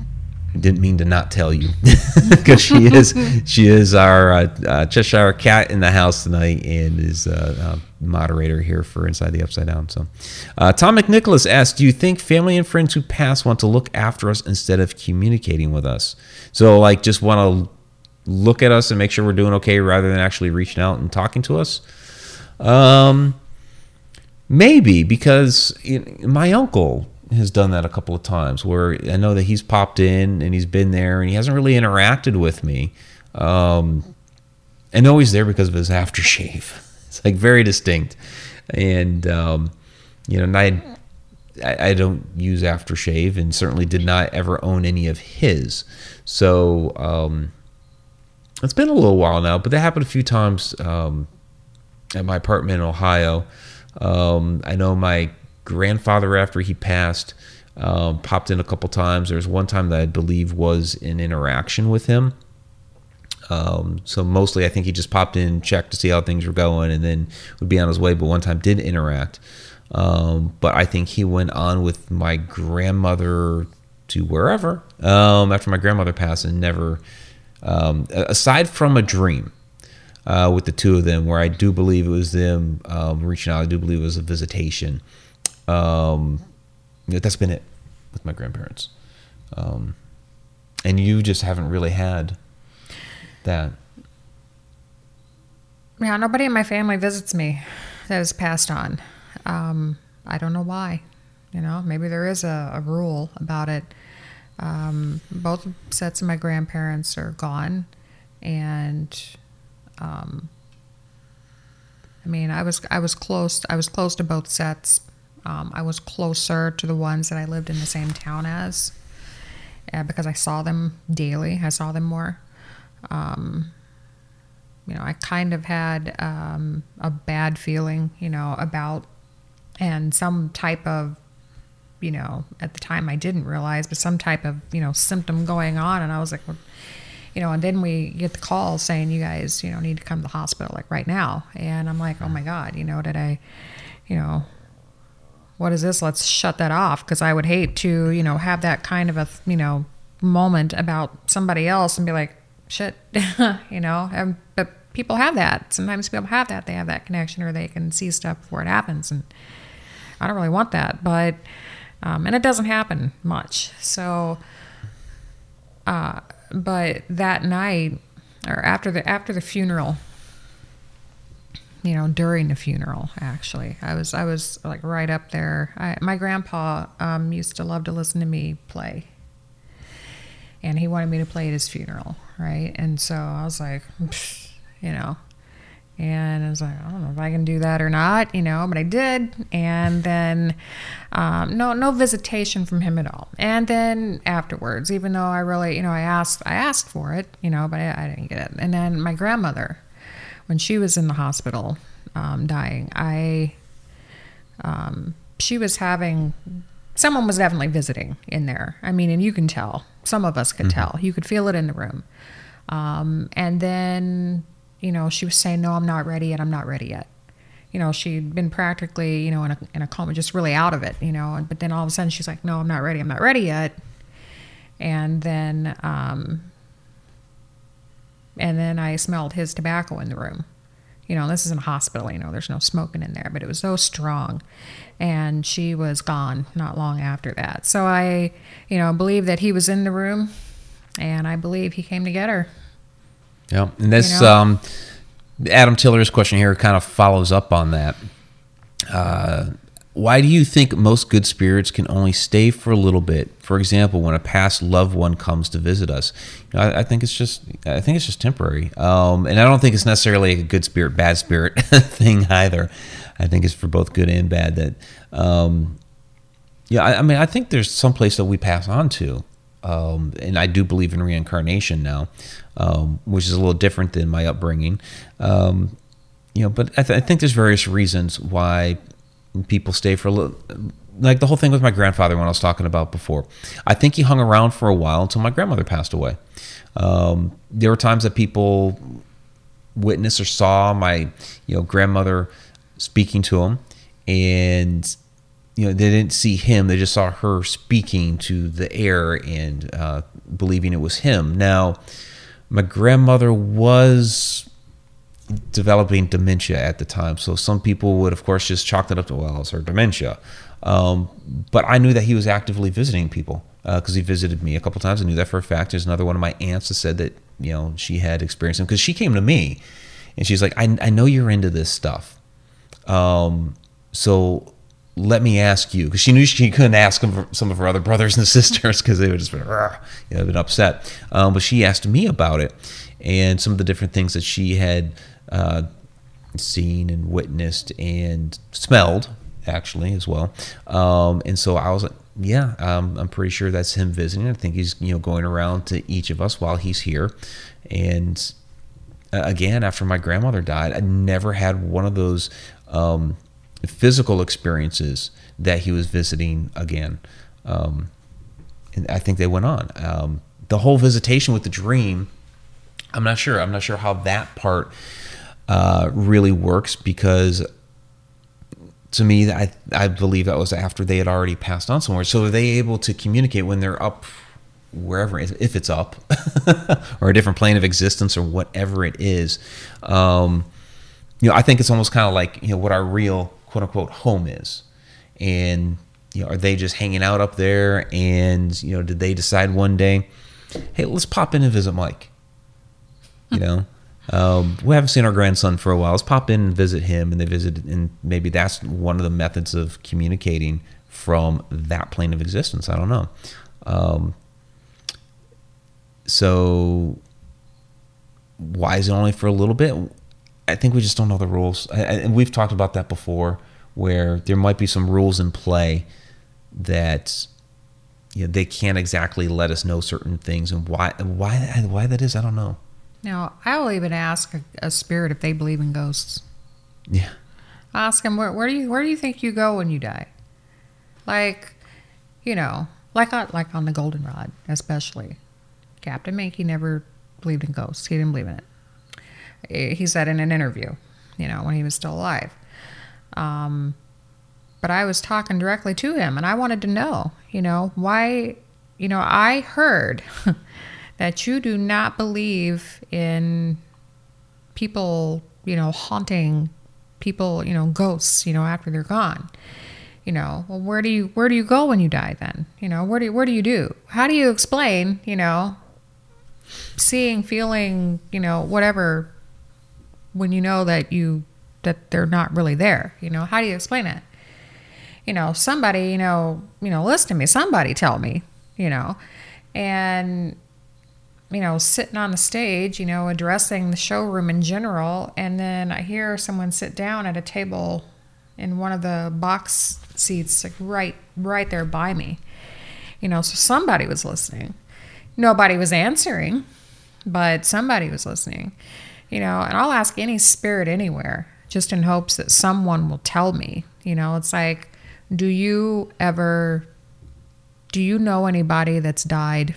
didn't mean to not tell you because she is she is our uh, uh, Cheshire cat in the house tonight and is uh, uh, moderator here for Inside the Upside Down. So, uh, Tom McNicholas asks, "Do you think family and friends who pass want to look after us instead of communicating with us? So, like, just want to look at us and make sure we're doing okay rather than actually reaching out and talking to us?" Um, Maybe because my uncle has done that a couple of times where I know that he's popped in and he's been there and he hasn't really interacted with me. Um, I know he's there because of his aftershave. It's like very distinct. And, um, you know, and I, I don't use aftershave and certainly did not ever own any of his. So um, it's been a little while now, but that happened a few times um, at my apartment in Ohio. Um, I know my grandfather, after he passed, um, popped in a couple times. There was one time that I believe was an interaction with him. Um, so mostly, I think he just popped in, checked to see how things were going, and then would be on his way. But one time did interact. Um, but I think he went on with my grandmother to wherever um, after my grandmother passed and never Um, aside from a dream uh, with the two of them, where I do believe it was them um, reaching out, I do believe it was a visitation. Um, that's been it with my grandparents. Um, and you just haven't really had that. Yeah, nobody in my family visits me that has passed on. Um, I don't know why. You know, maybe there is a, a rule about it. Um, both sets of my grandparents are gone, and um, I mean, I was I was close. I was close to both sets. Um, I was closer to the ones that I lived in the same town as, uh, because I saw them daily. I saw them more. Um, you know, I kind of had um, a bad feeling, you know, about and some type of, you know, at the time I didn't realize, but some type of, you know, symptom going on. And I was like, well, you know, and then we get the call saying you guys, you know, need to come to the hospital like right now. And I'm like, oh my God, you know, did I, you know, what is this? Let's shut that off because I would hate to, you know, have that kind of a, you know, moment about somebody else and be like, shit, you know. And, but people have that. Sometimes people have that. They have that connection, or they can see stuff before it happens. And I don't really want that, but um, and it doesn't happen much. So, uh, but that night or after the after the funeral, you know, during the funeral, actually, I was I was like right up there. I, my grandpa um, used to love to listen to me play and he wanted me to play at his funeral, right? And so I was like, you know, and I was like, I don't know if I can do that or not, you know, but I did. And then, um, no, no visitation from him at all. And then afterwards, even though I really, you know, I asked, I asked for it, you know, but I, I didn't get it. And then my grandmother, when she was in the hospital, um, dying, I, um, she was having someone was definitely visiting in there. I mean, and you can tell. Some of us could mm-hmm. tell. You could feel it in the room. Um, and then, you know, she was saying, "No, I'm not ready yet. I'm not ready yet." You know, she'd been practically, you know, in a, in a coma, just really out of it. You know, but then all of a sudden she's like, "No, I'm not ready. I'm not ready yet." And then, um, and then I smelled his tobacco in the room you know, this is in a hospital, you know, there's no smoking in there, but it was so strong. And she was gone not long after that. So I, you know, believe that he was in the room and I believe he came to get her. Yeah. And this, you know? um, Adam Tiller's question here kind of follows up on that. Uh, why do you think most good spirits can only stay for a little bit? For example, when a past loved one comes to visit us, you know, I, I, think it's just I think it's just temporary, um, and I don't think it's necessarily a good spirit, bad spirit thing either. I think it's for both good and bad. That um, yeah, I, I, mean, I think there's some place that we pass on to, um, and I do believe in reincarnation now, um, which is a little different than my upbringing. Um, you know, but I, th- I think there's various reasons why people stay for a little like the whole thing with my grandfather when I was talking about before. I think he hung around for a while until my grandmother passed away. Um, there were times that people witnessed or saw my you know grandmother speaking to him, and you know they didn't see him; they just saw her speaking to the air and uh, believing it was him. Now, my grandmother was developing dementia at the time. So some people would, of course, just chalk that up to, well, it's her dementia. Um, but I knew that he was actively visiting people because uh, he visited me a couple times. I knew that for a fact. There's another one of my aunts that said that, you know, she had experienced him because she came to me and she's like, I, I know you're into this stuff. Um, so let me ask you because she knew she couldn't ask some of her other brothers and sisters because they would just been, you know, been upset. Um, but she asked me about it and some of the different things that she had uh, seen and witnessed and smelled actually as well. Um, and so I was like, yeah, um, I'm pretty sure that's him visiting. I think he's you know going around to each of us while he's here. And uh, again, after my grandmother died, I never had one of those um, physical experiences that he was visiting again. Um, and I think they went on. Um, the whole visitation with the dream, I'm not sure. I'm not sure how that part uh, really works because to me, I, I believe that was after they had already passed on somewhere. So are they able to communicate when they're up wherever if it's up or a different plane of existence or whatever it is? Um, you know i think it's almost kind of like you know what our real quote unquote home is. And you know are they just hanging out up there and you know did they decide one day hey let's pop in and visit mike you know um, we haven't seen our grandson for a while let's pop in and visit him and they visit and maybe that's one of the methods of communicating from that plane of existence i don't know um, so why is it only for a little bit? I think we just don't know the rules, and we've talked about that before, where there might be some rules in play that they can't exactly let us know certain things, and why why why that is, I don't know. Now, I will even ask a, a spirit if they believe in ghosts. Yeah. Ask them where, where do you where do you think you go when you die? Like, you know, like on, like on the goldenrod, especially. Captain Menke never believed in ghosts. He didn't believe in it. He said in an interview, you know, when he was still alive. Um, but I was talking directly to him, and I wanted to know, you know, why. You know, I heard that you do not believe in people, you know, haunting people, you know, ghosts, you know, after they're gone you know well where do you where do you go when you die then you know where do you, where do you do how do you explain you know seeing, feeling, you know, whatever, when you know that you that they're not really there. You know, how do you explain it? You know, somebody, you know, you know, listen to me. Somebody tell me, you know, and you know, sitting on the stage, you know, addressing the showroom in general, and then I hear someone sit down at a table in one of the box seats, like right, right there by me. You know, so somebody was listening. Nobody was answering, but somebody was listening. You know, and I'll ask any spirit anywhere just in hopes that someone will tell me. You know, it's like, do you ever, do you know anybody that's died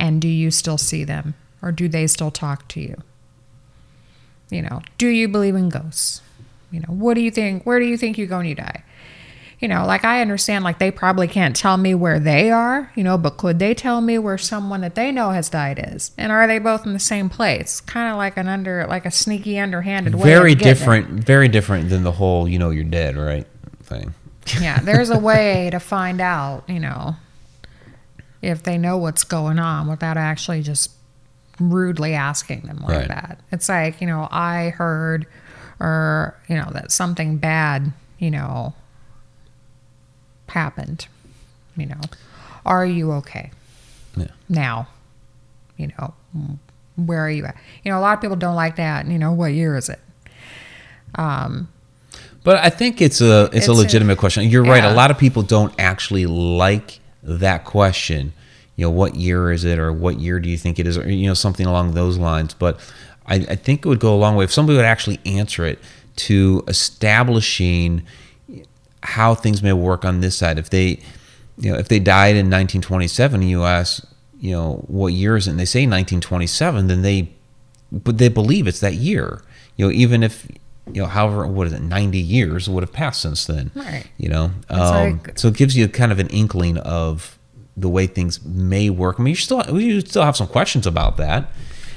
and do you still see them or do they still talk to you? You know, do you believe in ghosts? You know, what do you think? Where do you think you go when you die? you know, like I understand, like they probably can't tell me where they are, you know, but could they tell me where someone that they know has died is? And are they both in the same place? Kind of like an under, like a sneaky, underhanded way. Very different, it. very different than the whole, you know, you're dead, right? Thing. yeah, there's a way to find out, you know, if they know what's going on without actually just rudely asking them like right. that. It's like, you know, I heard or, you know, that something bad, you know, happened. You know, are you okay? Yeah. Now, you know, where are you at? You know, a lot of people don't like that. You know, what year is it? Um, but I think it's a it's, it's a legitimate a, question. You're yeah. right. A lot of people don't actually like that question. You know, what year is it, or what year do you think it is, or you know, something along those lines. But I, I think it would go a long way if somebody would actually answer it to establishing how things may work on this side. If they, you know, if they died in 1927, and you ask, you know, what year is it, and they say 1927, then they, but they believe it's that year. You know, even if you know, however, what is it, 90 years would have passed since then. Right. You know, um, like, so it gives you kind of an inkling of the way things may work. I mean, you still you still have some questions about that.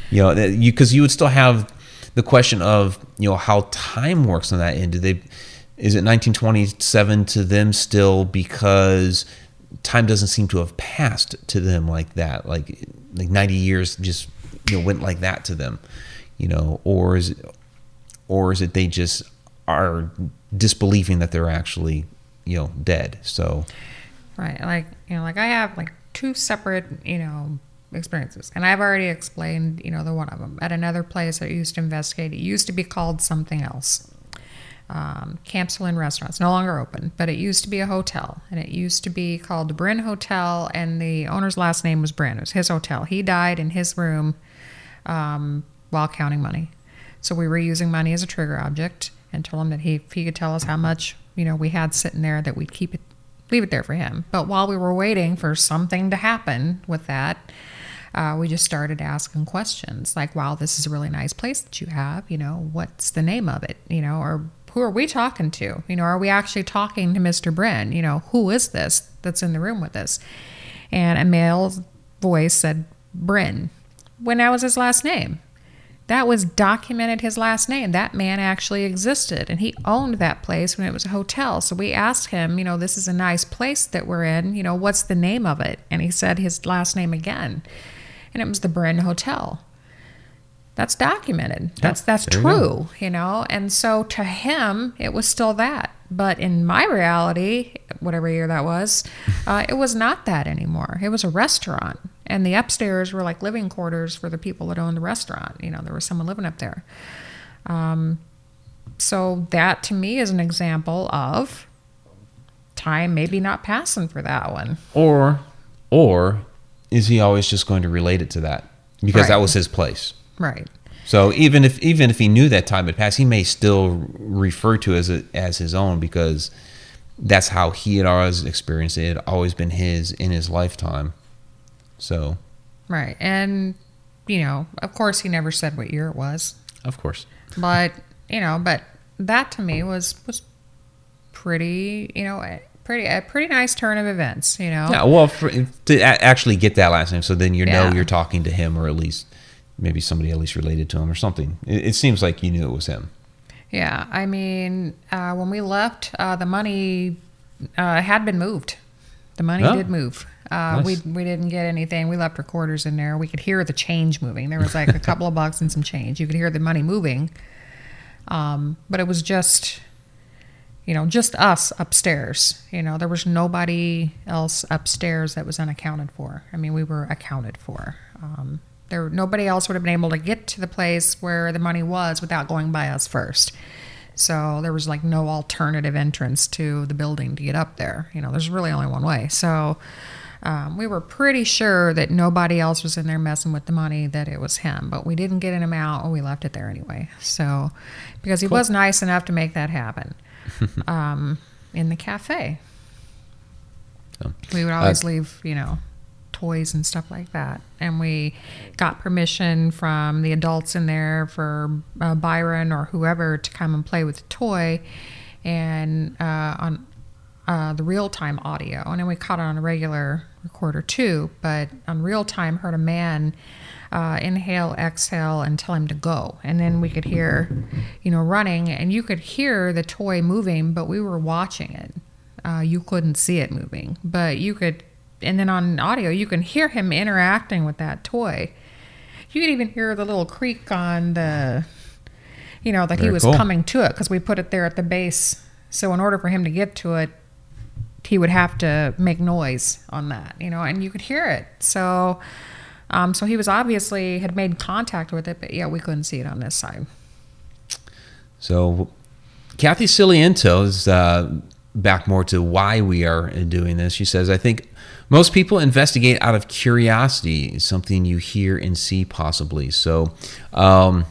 You know, you because you would still have the question of you know how time works on that end. Do they is it 1927 to them still because time doesn't seem to have passed to them like that like like 90 years just you know went like that to them you know or is it, or is it they just are disbelieving that they're actually you know dead so right like you know like i have like two separate you know experiences and i've already explained you know the one of them at another place i used to investigate it used to be called something else um, Campbell Inn restaurant. No longer open, but it used to be a hotel, and it used to be called the Bryn Hotel, and the owner's last name was Bryn. It was his hotel. He died in his room um, while counting money. So we were using money as a trigger object, and told him that he, if he could tell us how much you know we had sitting there, that we'd keep it, leave it there for him. But while we were waiting for something to happen with that. Uh, we just started asking questions like, wow, this is a really nice place that you have. You know, what's the name of it? You know, or who are we talking to? You know, are we actually talking to Mr. Bryn? You know, who is this that's in the room with us? And a male voice said Bryn when that was his last name. That was documented his last name. That man actually existed and he owned that place when it was a hotel. So we asked him, you know, this is a nice place that we're in, you know, what's the name of it? And he said his last name again. And it was the Bryn Hotel. That's documented. That's that's there you true, you know. And so to him, it was still that. But in my reality, whatever year that was, uh, it was not that anymore. It was a restaurant, and the upstairs were like living quarters for the people that owned the restaurant. You know, there was someone living up there. Um, so that to me is an example of time maybe not passing for that one. Or, or is he always just going to relate it to that because that was his place? Right. So even if even if he knew that time had passed, he may still refer to it as a, as his own because that's how he had always experienced it. It had always been his in his lifetime. So Right. And you know, of course he never said what year it was. of course, but you know but that to me was was pretty you know pretty a pretty nice turn of events you know yeah. Well, for, to actually get that last name, so then you know Yeah. you're talking to him, or at least maybe somebody at least related to him, or something. It, it seems like you knew it was him. yeah i mean uh, when we left uh, the money uh, had been moved the money Oh. did move uh, Nice. we, we didn't get anything. We left quarters in there. We could hear the change moving. There was like a couple of bucks and some change. You could hear the money moving. Um, but it was just you know just us upstairs. You know there was nobody else upstairs that was unaccounted for. I mean we were accounted for. Um, there nobody else would have been able to get to the place where the money was without going by us first. So there was like no alternative entrance to the building to get up there. You know there's really only one way. So um, we were pretty sure that nobody else was in there messing with the money that it was him but we didn't get him out and we left it there anyway so because he was nice enough to make that happen um, in the cafe. So, We would always leave, you know, toys and stuff like that. And we got permission from the adults in there for uh, Byron or whoever to come and play with the toy and uh, on uh, the real time audio. And then we caught it on a regular recorder too, but on real time, heard a man. Uh, inhale, exhale, and tell him to go. And then we could hear, you know, running, and you could hear the toy moving, but we were watching it. Uh, you couldn't see it moving, but you could. And then on audio, you can hear him interacting with that toy. You could even hear the little creak on the, you know, that he was cool. coming to it because we put it there at the base. So in order for him to get to it, he would have to make noise on that, you know, and you could hear it. So, um, so he was obviously had made contact with it, but yeah, we couldn't see it on this side. So, Kathy Ciliento is uh, back more to why we are doing this. She says, I think most people investigate out of curiosity, something you hear and see possibly. So, um,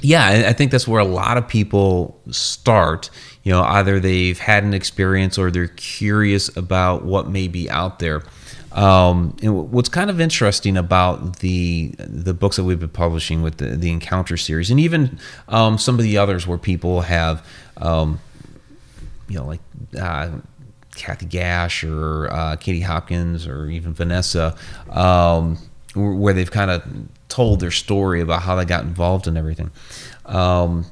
yeah, I- I think that's where a lot of people start. You know, either they've had an experience or they're curious about what may be out there. Um, and what's kind of interesting about the the books that we've been publishing with the, the Encounter series, and even um, some of the others where people have, um, you know, like uh, Kathy Gash or uh, Katie Hopkins or even Vanessa, um, where they've kind of told their story about how they got involved and everything. Um,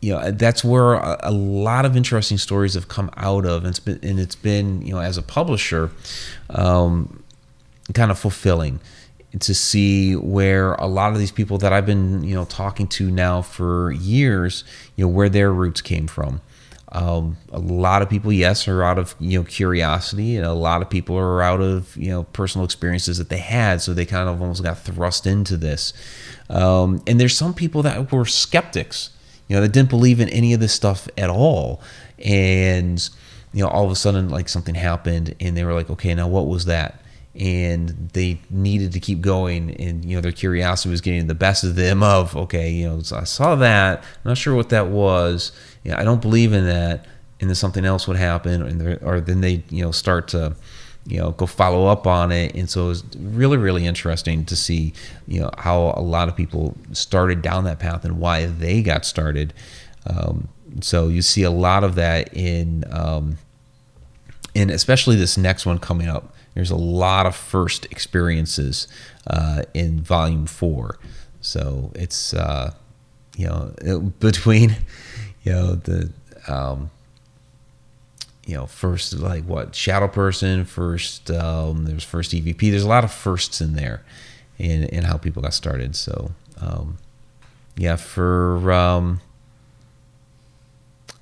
you know that's where a, a lot of interesting stories have come out of. And it's been and it's been you know as a publisher um, kind of fulfilling to see where a lot of these people that I've been you know talking to now for years you know where their roots came from. Um, a lot of people yes are out of you know curiosity and a lot of people are out of you know personal experiences that they had so they kind of almost got thrust into this. Um, and there's some people that were skeptics you know, that didn't believe in any of this stuff at all. And, you know, all of a sudden, like something happened and they were like, okay, now what was that? And they needed to keep going. And, you know, their curiosity was getting the best of them of, okay, you know, I saw that. I'm not sure what that was. Know, I don't believe in that. And then something else would happen. And or then they, you know, start to, you know, go follow up on it. And so it was really, really interesting to see, you know, how a lot of people started down that path and why they got started. Um, so you see a lot of that in, um, in especially this next one coming up. there's a lot of first experiences uh, in volume four. So it's uh, you know it, between you know the um, you know first like what shadow person first um, there's first EVP. There's a lot of firsts in there in in how people got started. So um, yeah, for um,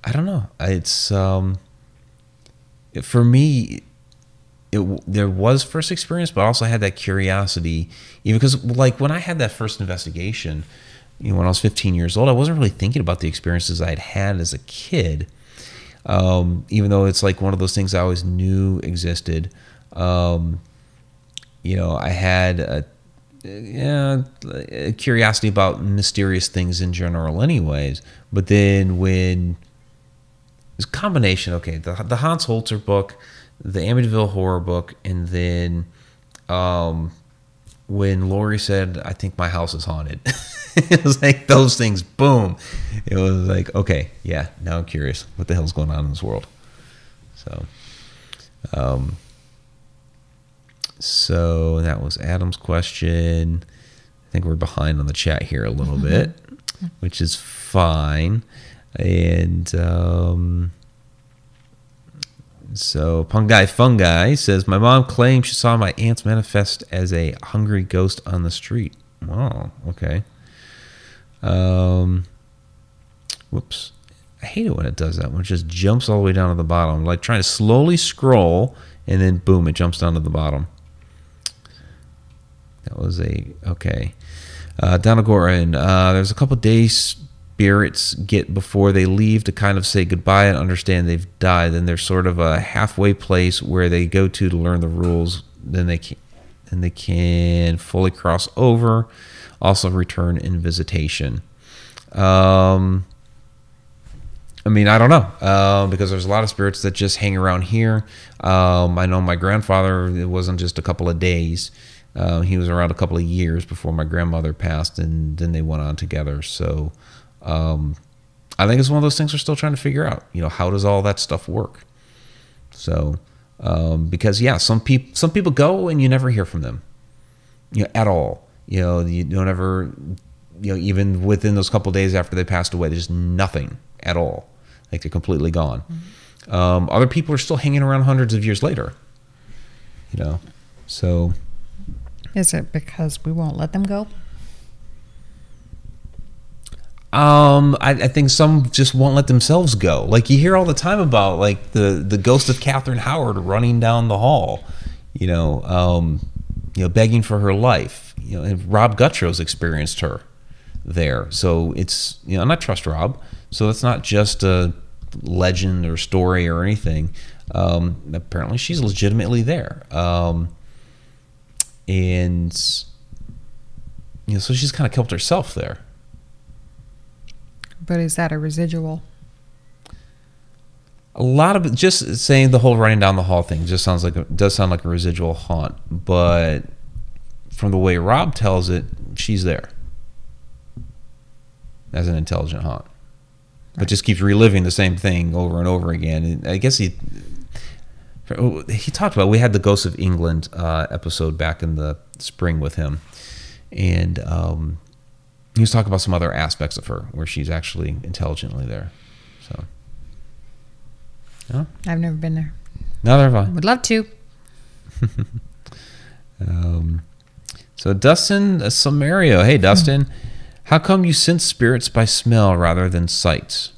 I don't know. It's um, for me. It, there was first experience, but also I had that curiosity, even because like when I had that first investigation, you know, when I was 15 years old, I wasn't really thinking about the experiences I had had as a kid. Um, even though it's like one of those things I always knew existed. Um, you know, I had a, yeah, a curiosity about mysterious things in general, anyways. But then when this combination, okay, the the Hans Holzer book the Amityville horror book, and then um, when Lori said, "I think my house is haunted," it was like those things. Boom! It was like, okay, yeah. Now I'm curious, what the hell's going on in this world? So, um, so that was Adam's question. I think we're behind on the chat here a little mm-hmm. bit, which is fine. And um, so Pungai Fungi says, My mom claims she saw my aunt's manifest as a hungry ghost on the street. Oh, okay. Um, whoops. I hate it when it does that. When it just jumps all the way down to the bottom. Like trying to slowly scroll and then boom, it jumps down to the bottom. That was a okay. Uh, Donagoran, uh, there's a couple days spirits get before they leave to kind of say goodbye and understand they've died. Then there's sort of a halfway place where they go to to learn the rules. Then they can, then they can fully cross over. Also return in visitation. Um, I mean, I don't know uh, because there's a lot of spirits that just hang around here. Um, I know my grandfather. It wasn't just a couple of days. Uh, he was around a couple of years before my grandmother passed, and then they went on together. So um, I think it's one of those things we're still trying to figure out. You know, how does all that stuff work? So, um, because yeah, some people some people go and you never hear from them, you know, at all. You know, you don't ever, you know, even within those couple days after they passed away, there's nothing at all. Like they're completely gone. Mm-hmm. Um, other people are still hanging around hundreds of years later. You know, so. Is it because we won't let them go? Um, I, I, think some just won't let themselves go. Like you hear all the time about like the the ghost of Catherine Howard running down the hall, you know, um, you know, begging for her life. You know, and Rob Gutro's experienced her there. So it's you know, and I trust Rob. So it's not just a legend or story or anything. Um, apparently, she's legitimately there. Um, and you know, so she's kind of killed herself there. But is that a residual? A lot of just saying the whole running down the hall thing just sounds like a, does sound like a residual haunt, but from the way Rob tells it, she's there as an intelligent haunt, right. but just keeps reliving the same thing over and over again. And I guess he he talked about we had the Ghosts of England uh, episode back in the spring with him, and um, he was talking about some other aspects of her where she's actually intelligently there. So. I've never been there. Neither have I. Would love to. um, so Dustin uh, Samario, hey Dustin, how come you sense spirits by smell rather than sight?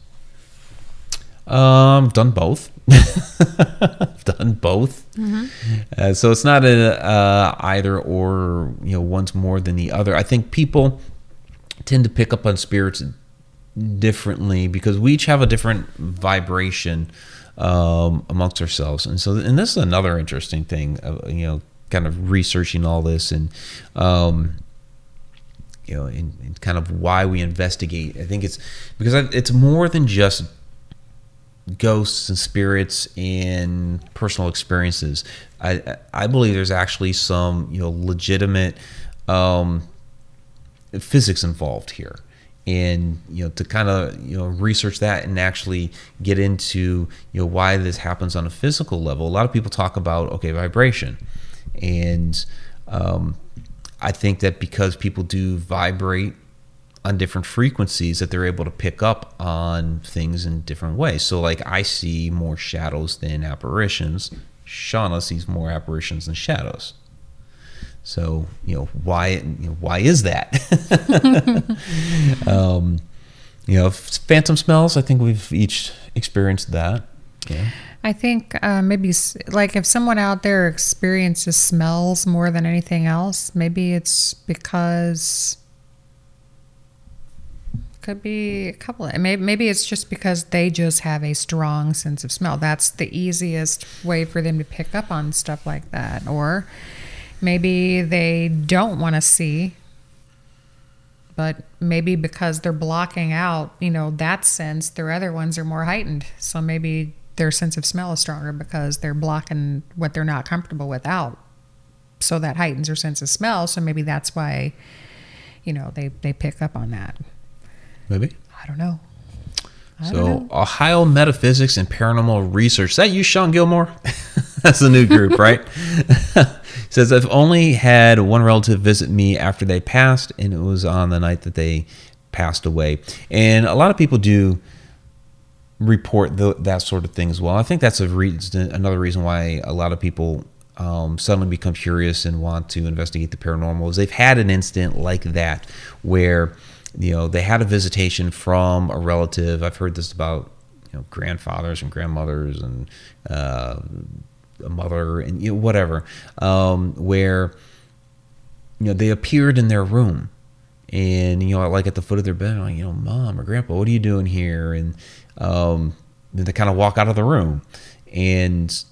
Um, done both. I've done both. Mm-hmm. Uh, so it's not a uh, either or. You know, one's more than the other. I think people tend to pick up on spirits differently because we each have a different vibration um, amongst ourselves. And so, and this is another interesting thing, uh, you know, kind of researching all this and, um, you know, and, and, kind of why we investigate. I think it's because it's more than just ghosts and spirits and personal experiences. I I believe there's actually some you know legitimate um, physics involved here and you know to kind of you know research that and actually get into you know why this happens on a physical level a lot of people talk about okay vibration and um, I think that because people do vibrate on different frequencies that they're able to pick up on things in different ways. So like I see more shadows than apparitions. Shauna sees more apparitions than shadows. So you know why you know, why is that? um, you know, phantom smells. I think we've each experienced that. Yeah. I think uh, maybe like if someone out there experiences smells more than anything else, maybe it's because could be a couple of maybe maybe it's just because they just have a strong sense of smell. That's the easiest way for them to pick up on stuff like that. Or maybe they don't want to see but maybe because they're blocking out, you know, that sense, their other ones are more heightened. So maybe their sense of smell is stronger because they're blocking what they're not comfortable with out. So that heightens their sense of smell. So maybe that's why, you know, they, they pick up on that. Maybe. I don't know. So. Ohio Metaphysics and Paranormal Research. Is that you, Sean Gilmore? That's a new group, right? says I've only had one relative visit me after they passed, and it was on the night that they passed away. And a lot of people do report the, that sort of thing as well. I think that's a reason, another reason why a lot of people um, suddenly become curious and want to investigate the paranormal is they've had an incident like that where you know they had a visitation from a relative. I've heard this about you know grandfathers and grandmothers and uh, a mother and you know, whatever, um, where you know they appeared in their room and you know like at the foot of their bed like you know mom or grandpa what are you doing here and um, then they kind of walk out of the room and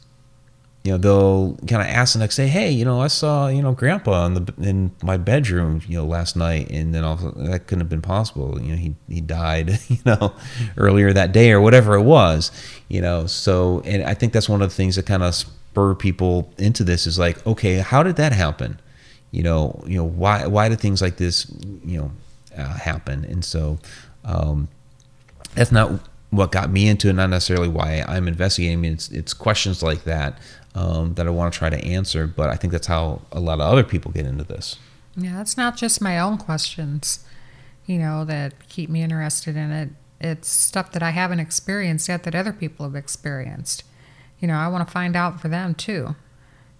you know they'll kind of ask the next day hey you know i saw you know grandpa in the in my bedroom you know last night and then also that couldn't have been possible you know he he died you know earlier that day or whatever it was you know so and i think that's one of the things that kind of spur people into this is like, okay, how did that happen? You know, you know why why do things like this you know uh, happen? And so um, that's not what got me into it. Not necessarily why I'm investigating. I mean, it's it's questions like that um, that I want to try to answer. But I think that's how a lot of other people get into this. Yeah, it's not just my own questions, you know, that keep me interested in it. It's stuff that I haven't experienced yet that other people have experienced you know, I want to find out for them too.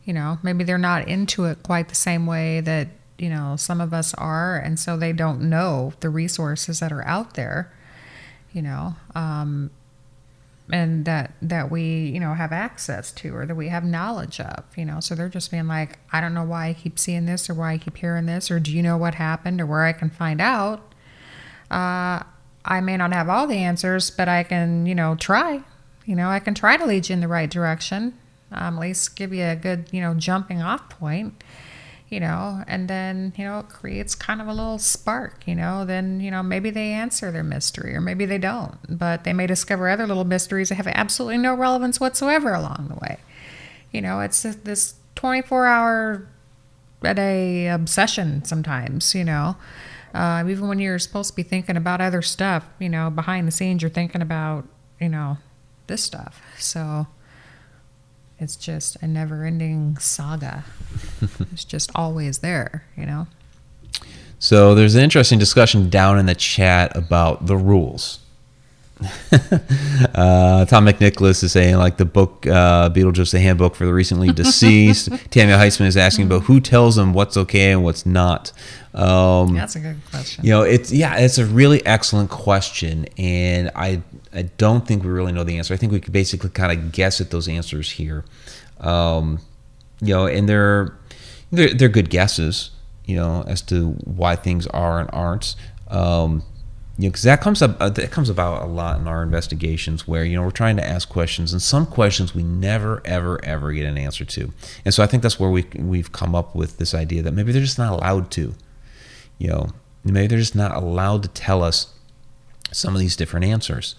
You know, maybe they're not into it quite the same way that, you know, some of us are, and so they don't know the resources that are out there, you know, um, and that that we, you know, have access to or that we have knowledge of, you know. So they're just being like, I don't know why I keep seeing this or why I keep hearing this, or do you know what happened or where I can find out? Uh, I may not have all the answers, but I can, you know, try you know, I can try to lead you in the right direction, um, at least give you a good, you know, jumping off point, you know, and then, you know, it creates kind of a little spark, you know, then, you know, maybe they answer their mystery or maybe they don't, but they may discover other little mysteries that have absolutely no relevance whatsoever along the way. You know, it's this 24 hour a day obsession sometimes, you know. Uh, even when you're supposed to be thinking about other stuff, you know, behind the scenes, you're thinking about, you know, this stuff. So it's just a never ending saga. it's just always there, you know? So there's an interesting discussion down in the chat about the rules. uh, Tom McNicholas is saying like the book uh, Beetlejuice, the handbook for the recently deceased. Tammy Heisman is asking about who tells them what's okay and what's not. Um, That's a good question. You know, it's yeah, it's a really excellent question, and I I don't think we really know the answer. I think we could basically kind of guess at those answers here. Um, you know, and they're, they're they're good guesses. You know, as to why things are and aren't. Um, you know, because that comes up uh, comes about a lot in our investigations, where you know we're trying to ask questions, and some questions we never, ever, ever get an answer to, and so I think that's where we we've come up with this idea that maybe they're just not allowed to, you know, maybe they're just not allowed to tell us some of these different answers,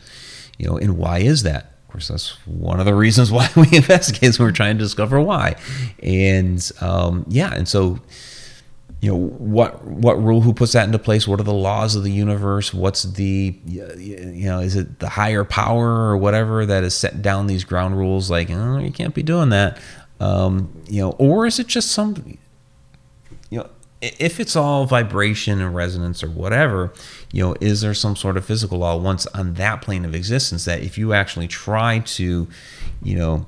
you know, and why is that? Of course, that's one of the reasons why we investigate is we're trying to discover why, and um, yeah, and so you know what what rule who puts that into place? What are the laws of the universe? What's the you know is it the higher power or whatever that has set down these ground rules? Like oh, you can't be doing that. Um, you know, or is it just some, you know, if it's all vibration and resonance or whatever, you know, is there some sort of physical law once on that plane of existence that if you actually try to, you know,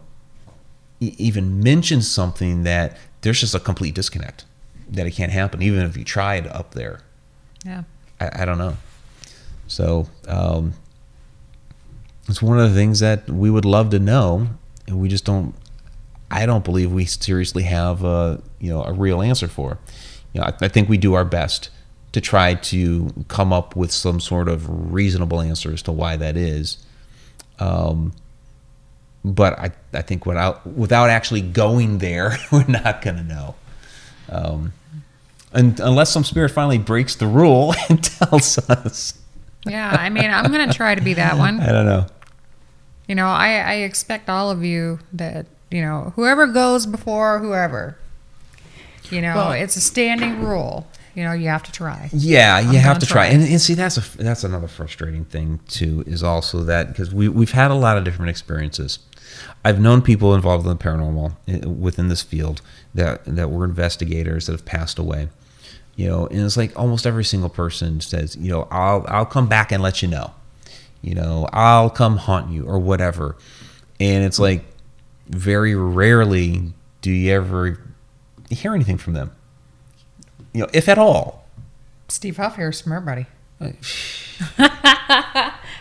even mention something that there's just a complete disconnect that it can't happen, even if you tried up there. Yeah. I, I don't know. So um, it's one of the things that we would love to know, and we just don't. I don't believe we seriously have a you know a real answer for. You know, I, I think we do our best to try to come up with some sort of reasonable answer as to why that is. Um, but I, I think without without actually going there, we're not going to know. Um, and unless some spirit finally breaks the rule and tells us, Yeah. I mean, I'm going to try to be that one. I don't know. You know, I, I expect all of you that, you know, whoever goes before whoever, you know, Well- it's a standing rule. You know, you have to try. Yeah, you I'm have gonna try. try. And, and see, that's a that's another frustrating thing too. Is also that because we we've had a lot of different experiences. I've known people involved in the paranormal eh, within this field that that were investigators that have passed away. You know, and it's like almost every single person says, you know, I'll I'll come back and let you know. You know, I'll come haunt you or whatever. And it's like very rarely do you ever hear anything from them. You know, if at all. Steve Huff here's from everybody.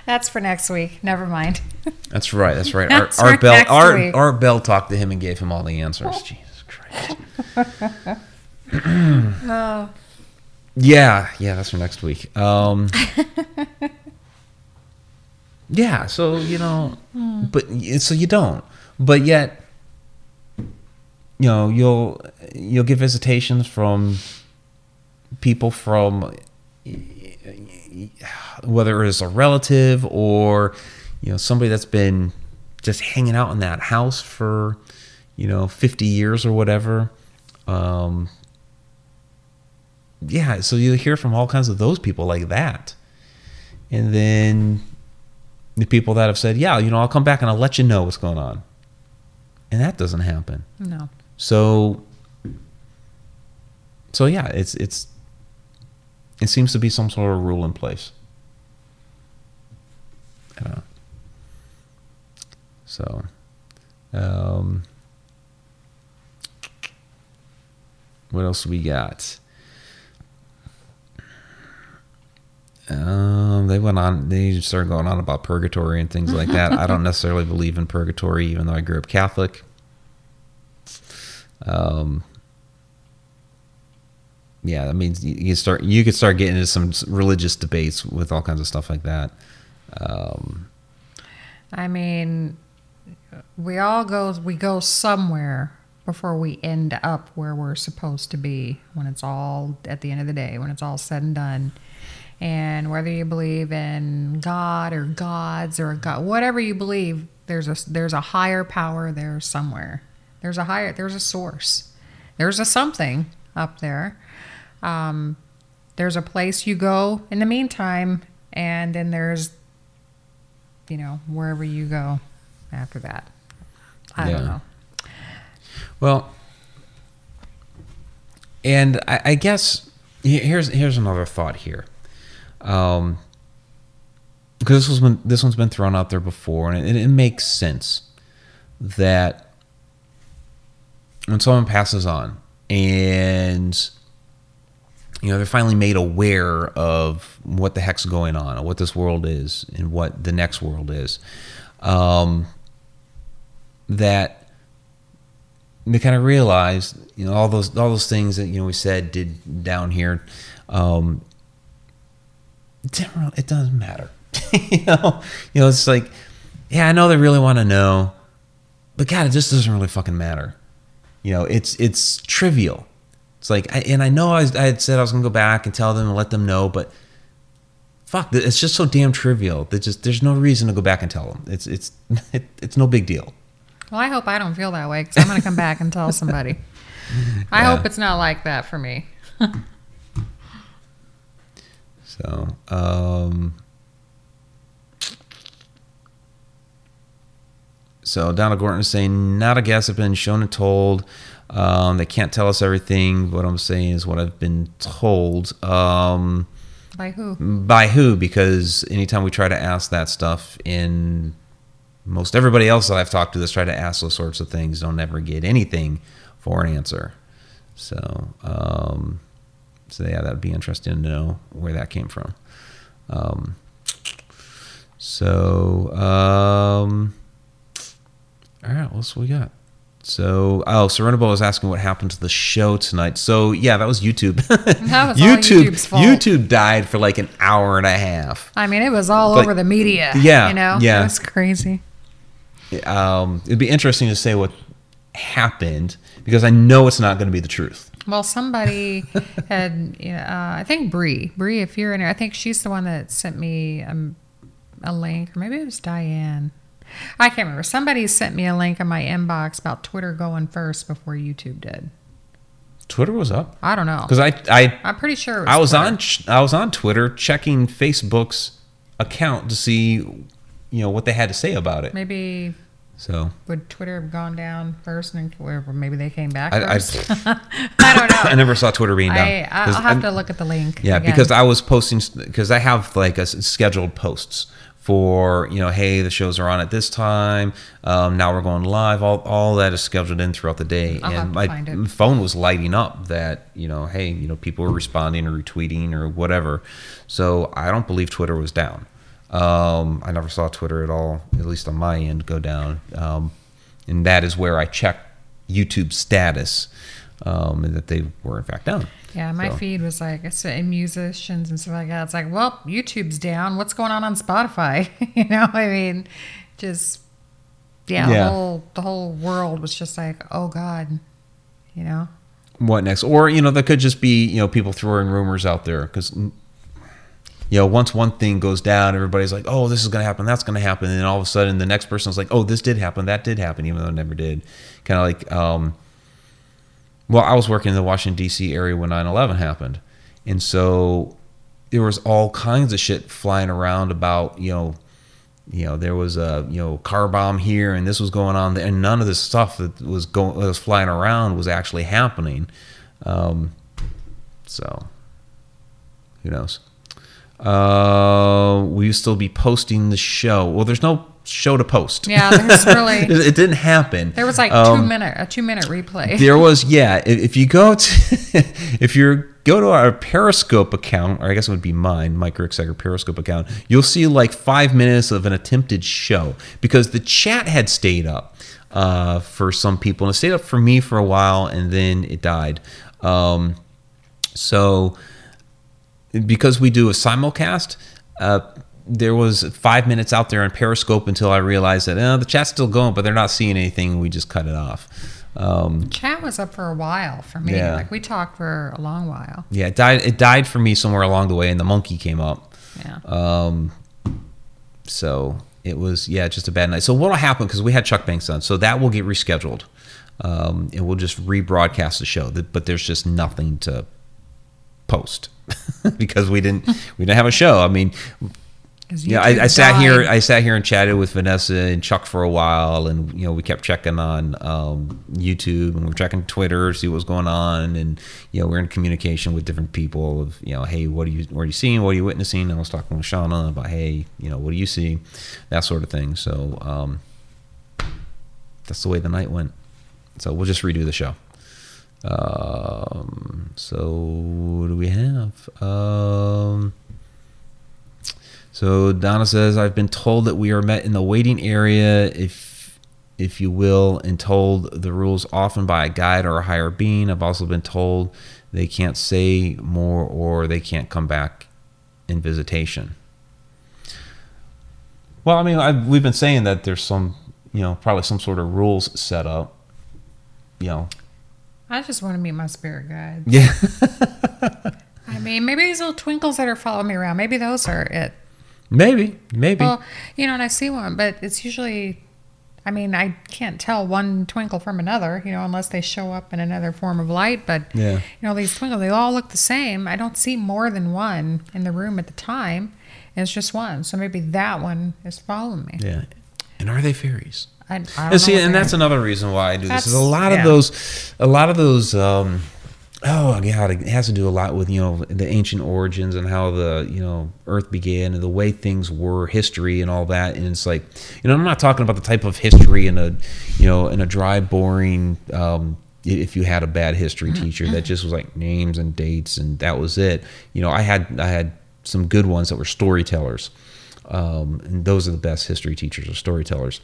That's for next week. Never mind. That's right. That's right. That's Art, Art Bell. Art. Art Bell talked to him and gave him all the answers. Jesus Christ. Oh. Yeah, yeah. That's for next week. Um, yeah. So you know, but so you don't. But yet, you know, you'll you'll get visitations from people from whether it's a relative or you know somebody that's been just hanging out in that house for you know 50 years or whatever um yeah so you hear from all kinds of those people like that. And then the people that have said yeah you know i'll come back and i'll let you know what's going on. And that doesn't happen. No. so so yeah it's it's it seems to be some sort of rule in place. I don't know. so um what else we got um, they went on. They started going on about purgatory and things like that. I don't necessarily believe in purgatory, even though I grew up Catholic. Um, yeah, that means you, you start. You could start getting into some religious debates with all kinds of stuff like that. Um, I mean, we all go we go somewhere before we end up where we're supposed to be when it's all at the end of the day, when it's all said and done. And whether you believe in God or gods or God, whatever you believe, there's a there's a higher power there somewhere. There's a higher there's a source. There's a something up there. Um, there's a place you go in the meantime, and then there's you know, wherever you go after that. I Yeah. don't know. Well, and I, I guess here's here's another thought here, um, because this was been, this one's been thrown out there before, and it, it makes sense that when someone passes on and you know they're finally made aware of what the heck's going on and what this world is and what the next world is um, that they kind of realize you know all those all those things that you know we said did down here um, it, didn't really, it doesn't matter. You know? You know it's like yeah i know they really want to know but god it just doesn't really fucking matter. You know it's it's trivial. It's like I, and i know I, was, I had said i was gonna go back and tell them and let them know but fuck it's just so damn trivial. That just there's no reason to go back and tell them. It's it's it, it's no big deal. Well, I hope I don't feel that way because I'm going to come back and tell somebody. I Yeah. hope it's not like that for me. So, um, So Donald Gorton is saying, not a guess. I've been shown and told. Um, they can't tell us everything. What I'm saying is what I've been told. Um, By who? by who? Because anytime we try to ask that stuff in most everybody else that I've talked to that's tried to ask those sorts of things don't ever get anything for an answer. So, um, so yeah, that'd be interesting to know where that came from. Um, so, um, all right, what's we got? So, oh, Serenable was asking what happened to the show tonight. So, yeah, that was YouTube. That was YouTube. YouTube died for like an hour and a half. I mean, it was all Like, over the media. yeah, You know? yeah. It was crazy. Um, it'd be interesting to say what happened because I know it's not going to be the truth. Well, somebody had, uh, I think Bree. Bree, if you're in there, I think she's the one that sent me um, a link, or maybe it was Diane. I can't remember. Somebody sent me a link in my inbox about Twitter going first before YouTube did. Twitter was up I don't know. because I I I'm pretty sure it was I was Twitter. on I was on Twitter checking Facebook's account to see you know what they had to say about it. Maybe So would Twitter have gone down first and or maybe they came back I- I-? I, don't know. I never saw Twitter being down. I, I'll have I'm- to look at the link. Yeah, again. because I was posting because I have like a scheduled posts for you know, hey, the shows are on at this time. Um, now we're going live. All all that is scheduled in throughout the day, I'll and my phone was lighting up that you know, hey, you know, people were responding or retweeting or whatever. So I don't believe Twitter was down. Um, I never saw Twitter at all, at least on my end, go down. Um, and that is where I checked YouTube status, um, and that they were in fact down. Yeah, my So- feed was like it's uh, musicians and stuff like that. It's like, well, YouTube's down. What's going on on Spotify? you know, I mean, just yeah, Yeah. the whole the whole world was just like, oh god, you know. what next or you know that could just be you know people throwing rumors out there because you know once one thing goes down everybody's like oh this is going to happen that's going to happen and then all of a sudden the next person's like oh this did happen that did happen even though it never did. Kind of like um well i was working in the washington d.c area when 9-11 happened and so there was all kinds of shit flying around about you know you know there was a you know car bomb here and this was going on there and none of this stuff that was going that was flying around was actually happening um, so who knows uh, will you still be posting the show? Well there's no show to post. Yeah, there's really it, didn't happen. There was like Um, two minute a two minute replay. there was yeah if, you go to if you go to our periscope account or i guess it would be mine mike Ricksecker periscope account you'll see like five minutes of an attempted show because the chat had stayed up uh, for some people and it stayed up for me for a while and then it died. Um, so because we do a simulcast, uh, there was five minutes out there on Periscope until I realized that uh, the chat's still going, but they're not seeing anything. We just cut it off. Um, Chat was up for a while for me. Yeah. Like we talked for a long while. yeah, it died. It died for me somewhere along the way, and the monkey came up. Yeah. Um, so it was yeah, just a bad night. So what'll happen because we had Chuck Banks on, so that will get rescheduled, um, and we'll just rebroadcast the show. But there's just nothing to post because we didn't we didn't have a show. I mean, yeah, I, I sat here. I sat here and chatted with Vanessa and Chuck for a while, and you know we kept checking on um, YouTube and we are checking Twitter, to see what was going on, and you know we're in communication with different people of you know, hey, what are you, what are you seeing, what are you witnessing? I was talking with Shauna about, hey, you know, what do you see, that sort of thing. So um, that's the way the night went. So we'll just redo the show. Um, so what do we have? Um, so Donna says, "I've been told that we are met in the waiting area, if if you will, and told the rules often by a guide or a higher being. I've also been told they can't say more or they can't come back in visitation." Well, I mean, I, we've been saying that there's some, you know, probably some sort of rules set up. You know, I just want to meet my spirit guide. yeah, I mean, maybe these little twinkles that are following me around, maybe those are it. maybe, maybe. Well, you know, and I see one, but it's usually, I mean, I can't tell one twinkle from another, you know, unless they show up in another form of light. But, Yeah. you know, these twinkles, they all look the same. I don't see more than one in the room at the time. It's just one. So maybe that one is following me. Yeah. And are they fairies? I, I And see, and that's another reason why I do this. Is a That's- lot of those, a lot of those. Um, oh god, it has to do a lot with you know the ancient origins and how the you know Earth began and the way things were, history and all that. And it's like, you know, I'm not talking about the type of history in a, you know, in a dry, boring. Um, if you had a bad history teacher that just was like names and dates and that was it, you know, I had I had some good ones that were storytellers, um, and those are the best history teachers or storytellers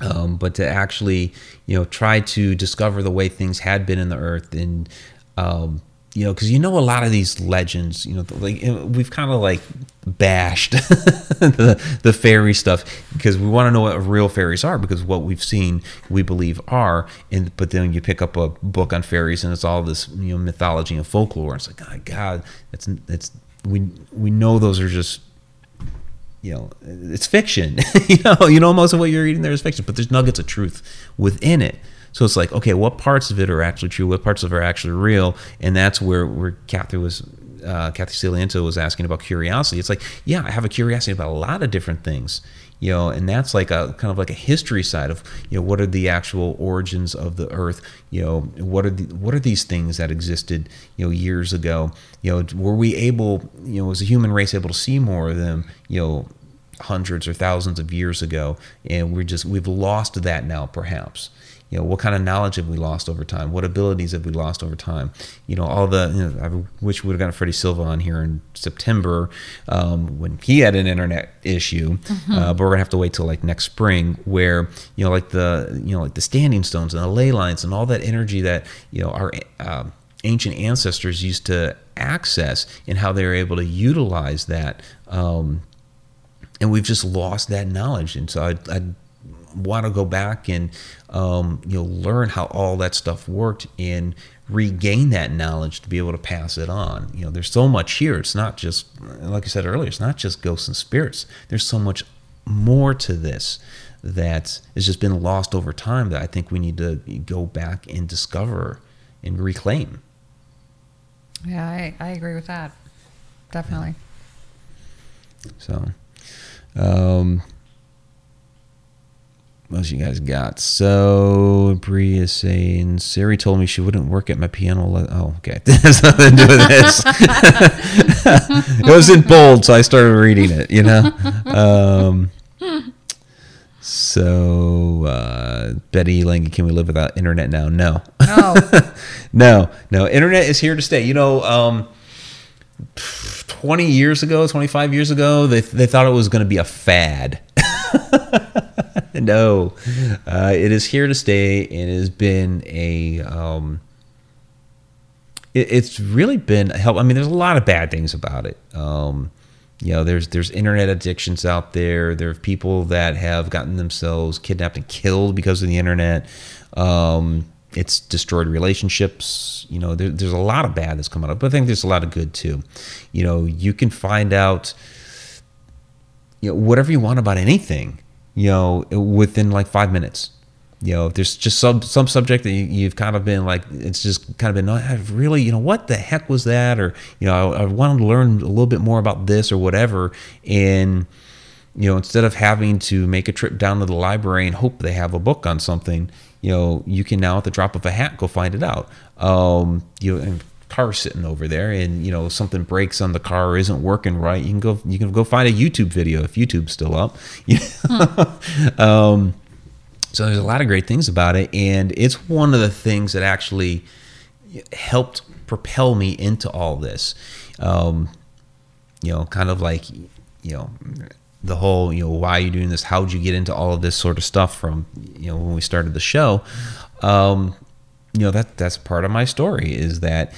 um, but to actually you know try to discover the way things had been in the earth and um, you know because you know a lot of these legends you know like we've kind of like bashed the, the fairy stuff because we want to know what real fairies are because what we've seen we believe are. And but then you pick up a book on fairies and it's all this you know mythology and folklore. And it's like oh god it's it's we we know those are just you know it's fiction. You know you know most of what you're reading there is fiction but there's nuggets of truth within it. So it's like okay what parts of it are actually true? What parts of it are actually real? And that's where where Kathy was uh, Kathy Ciliento was asking about curiosity. It's like yeah I have a curiosity about a lot of different things you know and that's like a kind of like a history side of you know what are the actual origins of the earth? You know what are the what are these things that existed you know years ago? You know were we able you know was the human race able to see more of them you know hundreds or thousands of years ago? And we're just we've lost that now perhaps you know what kind of knowledge have we lost over time? What abilities have we lost over time? You know all the you know, i wish we would have gotten freddy silva on here in september um, when he had an internet issue. Uh, but we're gonna have to wait till like next spring where you know like the you know like the standing stones and the ley lines and all that energy that you know our um ancient ancestors used to access and how they were able to utilize that um, and we've just lost that knowledge. And so I, I want to go back and um, you know learn how all that stuff worked and regain that knowledge to be able to pass it on. You know, there's so much here. It's not just like I said earlier. It's not just ghosts and spirits. There's so much more to this that has just been lost over time that I think we need to go back and discover and reclaim. Yeah, I, I agree with that. Definitely. So, um, else you guys got? So, Bree is saying Siri told me she wouldn't work at my piano. Le- oh, okay, that has nothing to do with this. it was in bold, so I started reading it. You know. Um, so, uh, Betty Lange, can we live without internet now? No. No. no, no. Internet is here to stay. You know, um, 20 years ago, 25 years ago, they, they thought it was going to be a fad. no, uh, it is here to stay. It has been a. Um, it, it's really been a help. I mean, there's a lot of bad things about it. Um, you know, there's there's internet addictions out there. There are people that have gotten themselves kidnapped and killed because of the internet. Um, it's destroyed relationships. You know, there, there's a lot of bad that's of, it, but I think there's a lot of good too. You know, you can find out, you know, whatever you want about anything, you know, within like five minutes. You know, if there's just some some subject that you, you've kind of been like, it's just kind of been, I've really, you know, what the heck was that? Or, you know, I, I wanted to learn a little bit more about this or whatever. And, you know, instead of having to make a trip down to the library and hope they have a book on something, you know, you can now at the drop of a hat go find it out. Um, you know, and car sitting over there, and you know something breaks on the car or isn't working right. You can go, you can go find a YouTube video if YouTube's still up. um, so there's a lot of great things about it, and it's one of the things that actually helped propel me into all this. Um, you know, kind of like, you know, the whole, you know, why are you doing this? How'd you get into all of this sort of stuff from, you know, when we started the show? Um, you know, that that's part of my story is that,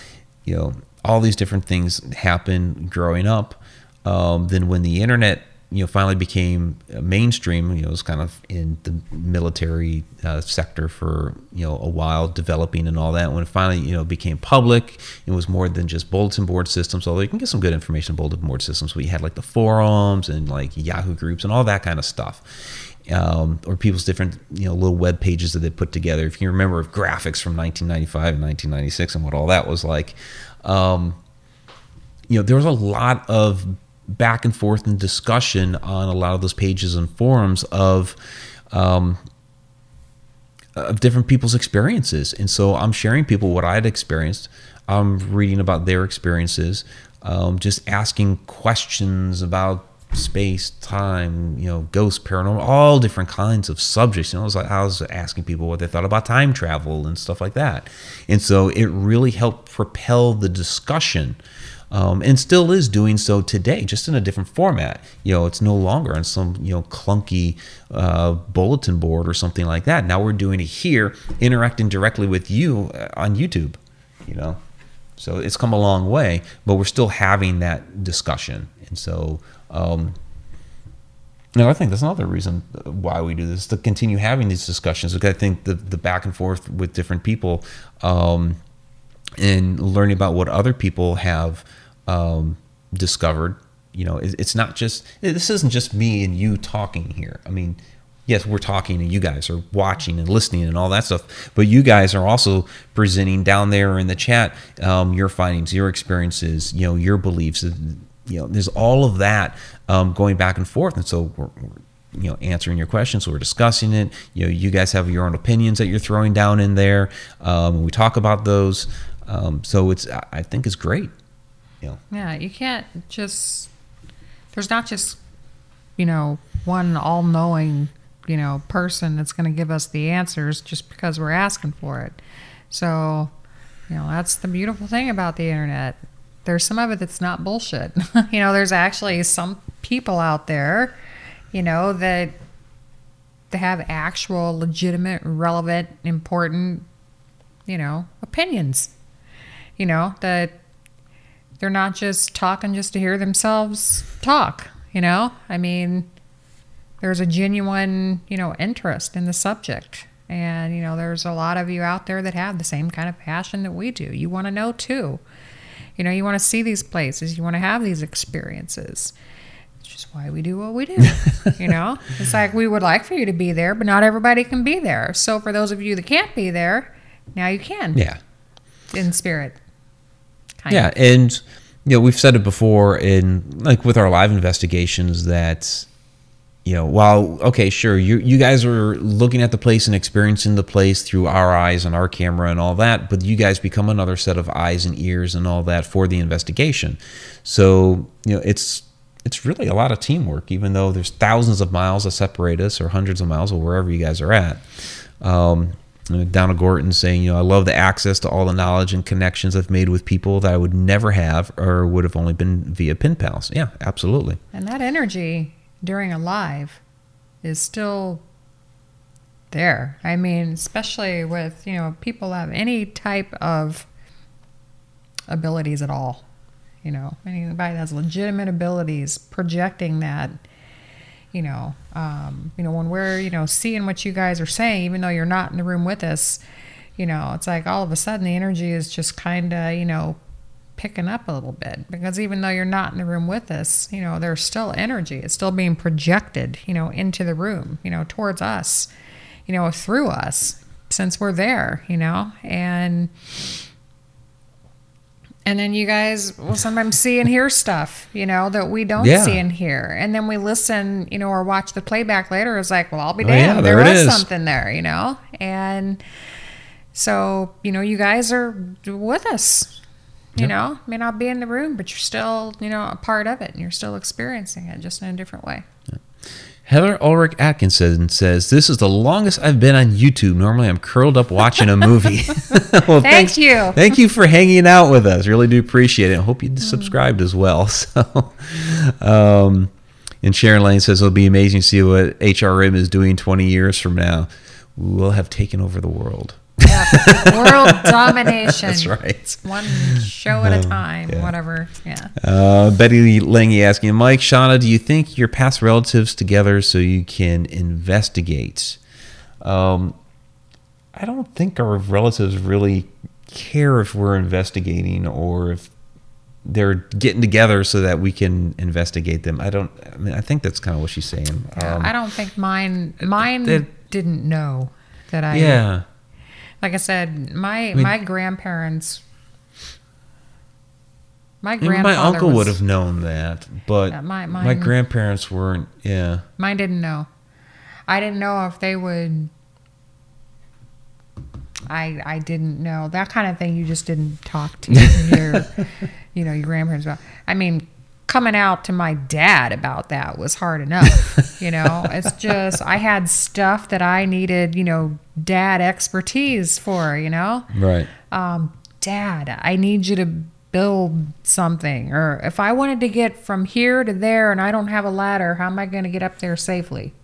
you know, all these different things happen growing up. Um, then when the internet, you know, finally became mainstream, you know, it was kind of in the military uh, sector for, you know, a while, developing and all that. When it finally, you know, became public, it was more than just bulletin board systems, although you can get some good information bulletin board systems. We had like the forums and like Yahoo groups and all that kind of stuff. Um, or people's different, you know, little web pages that they put together. If you remember graphics from 1995 and 1996 and what all that was like, um, you know, there was a lot of back and forth and discussion on a lot of those pages and forums of um, of different people's experiences. And so I'm sharing people what I'd experienced. I'm reading about their experiences, um, just asking questions about space, time, you know, ghosts, paranormal, all different kinds of subjects. You know, I was like I was asking people what they thought about time travel and stuff like that. And so it really helped propel the discussion um, and still is doing so today, just in a different format. You know, it's no longer on some you know clunky uh, bulletin board or something like that. Now we're doing it here, interacting directly with you uh, on YouTube. You know, so it's come a long way, but we're still having that discussion, and so. Um, no, I think that's another reason why we do this to continue having these discussions. Because I think the the back and forth with different people, um, and learning about what other people have um, discovered. You know, it's not just this isn't just me and you talking here. I mean, yes, we're talking and you guys are watching and listening and all that stuff, but you guys are also presenting down there in the chat um, your findings, your experiences, you know, your beliefs. You know, there's all of that um, going back and forth, and so we're, we're you know answering your questions we're discussing it you know you guys have your own opinions that you're throwing down in there um, we talk about those um, so it's I think it's great. You know. Yeah, you can't just. There's not just, you know, one all-knowing, you know, person that's going to give us the answers just because we're asking for it. So, you know, that's the beautiful thing about the internet. There's some of it that's not bullshit. you know, there's actually some people out there, you know, that they have actual, legitimate, relevant, important, you know, opinions you know, that they're not just talking just to hear themselves talk, you know? I mean, there's a genuine, you know, interest in the subject. And, you know, there's a lot of you out there that have the same kind of passion that we do. You want to know too. You know, you want to see these places, you want to have these experiences. It's just why we do what we do. you know, it's like we would like for you to be there, but not everybody can be there. So for those of you that can't be there, now you can. Yeah. In spirit yeah, and you know we've said it before in like with our live investigations that you know while okay sure you you guys are looking at the place and experiencing the place through our eyes and our camera and all that but you guys become another set of eyes and ears and all that for the investigation so you know it's it's really a lot of teamwork even though there's thousands of miles that separate us or hundreds of miles or wherever you guys are at um, Donald Gorton saying, you know, I love the access to all the knowledge and connections I've made with people that I would never have or would have only been via pen pals. Yeah, absolutely. And that energy during a live is still there. I mean, especially with, you know, people have any type of abilities at all. You know, anybody that has legitimate abilities, projecting that you know, um, you know, when we're, you know, seeing what you guys are saying, even though you're not in the room with us, you know, it's like all of a sudden the energy is just kind of, you know, picking up a little bit because even though you're not in the room with us, you know, there's still energy. It's still being projected, you know, into the room, you know, towards us, you know, through us since we're there, you know, and and then you guys will sometimes see and hear stuff, you know, that we don't yeah. see and hear. And then we listen, you know, or watch the playback later. It's like, well, I'll be damned. Oh, yeah, there, there was something there, you know? And so, you know, you guys are with us. You yep. know, may not be in the room, but you're still, you know, a part of it and you're still experiencing it just in a different way. Yep. Heather Ulrich Atkinson says, This is the longest I've been on YouTube. Normally I'm curled up watching a movie. well, Thank thanks, you. Thank you for hanging out with us. Really do appreciate it. I hope you mm. subscribed as well. So, um, and Sharon Lane says, It'll be amazing to see what HRM is doing 20 years from now. We'll have taken over the world. Yeah. World domination. That's right. One show at a um, time, yeah. whatever. Yeah. Uh, Betty Lange asking, Mike, Shauna, do you think your past relatives together so you can investigate? Um, I don't think our relatives really care if we're investigating or if they're getting together so that we can investigate them. I don't. I mean, I think that's kind of what she's saying. Yeah, um, I don't think mine. Mine it, didn't know that I. Yeah like I said, my I mean, my grandparents My grandfather my uncle was- would have known that, but Yeah, my- my grandparents weren't. Yeah. Mine didn't know. I didn't know if they would. I I didn't know that kind of thing. You just didn't talk to your, you know, your grandparents about. I mean, coming out to my dad about that was hard enough. You know, it's just I had stuff that I needed, you know, dad expertise for. You know, Right. um, Dad, I need you to build something. Or if I wanted to get from here to there and I don't have a ladder, how am I going to get up there safely?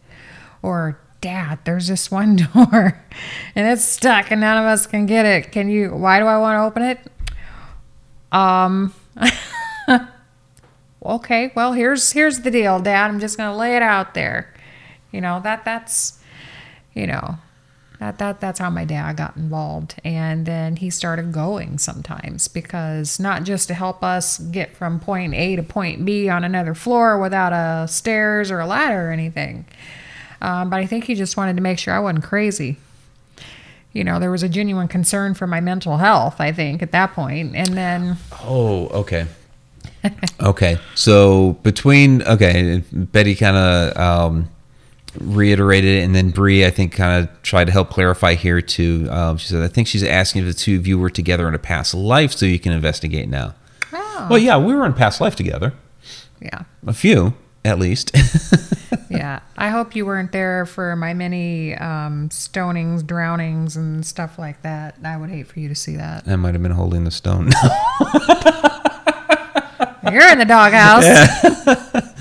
Or, Dad, there's this one door and it's stuck and none of us can get it. Can you, why do I want to open it? Um, okay, well, here's, here's the deal, Dad. I'm just to lay it out there. You know, that, that's, you know, that, that that's how my dad got involved and then he started going sometimes because not just to help us get from point a to point b on another floor without a stairs or a ladder or anything um, but i think he just wanted to make sure i wasn't crazy you know there was a genuine concern for my mental health i think at that point and then Oh, okay. okay. So between okay, Betty kind of um, reiterated it, and then Bree, I think, kind of tried to help clarify here too. Um, she said, "I think she's asking if the two of you were together in a past life, so you can investigate now." oh Well, yeah, we were in past life together, yeah a few at least. yeah i hope you weren't there for my many um, stonings drownings and stuff like that i would hate for you to see that I might have been holding the stone. You're in the doghouse.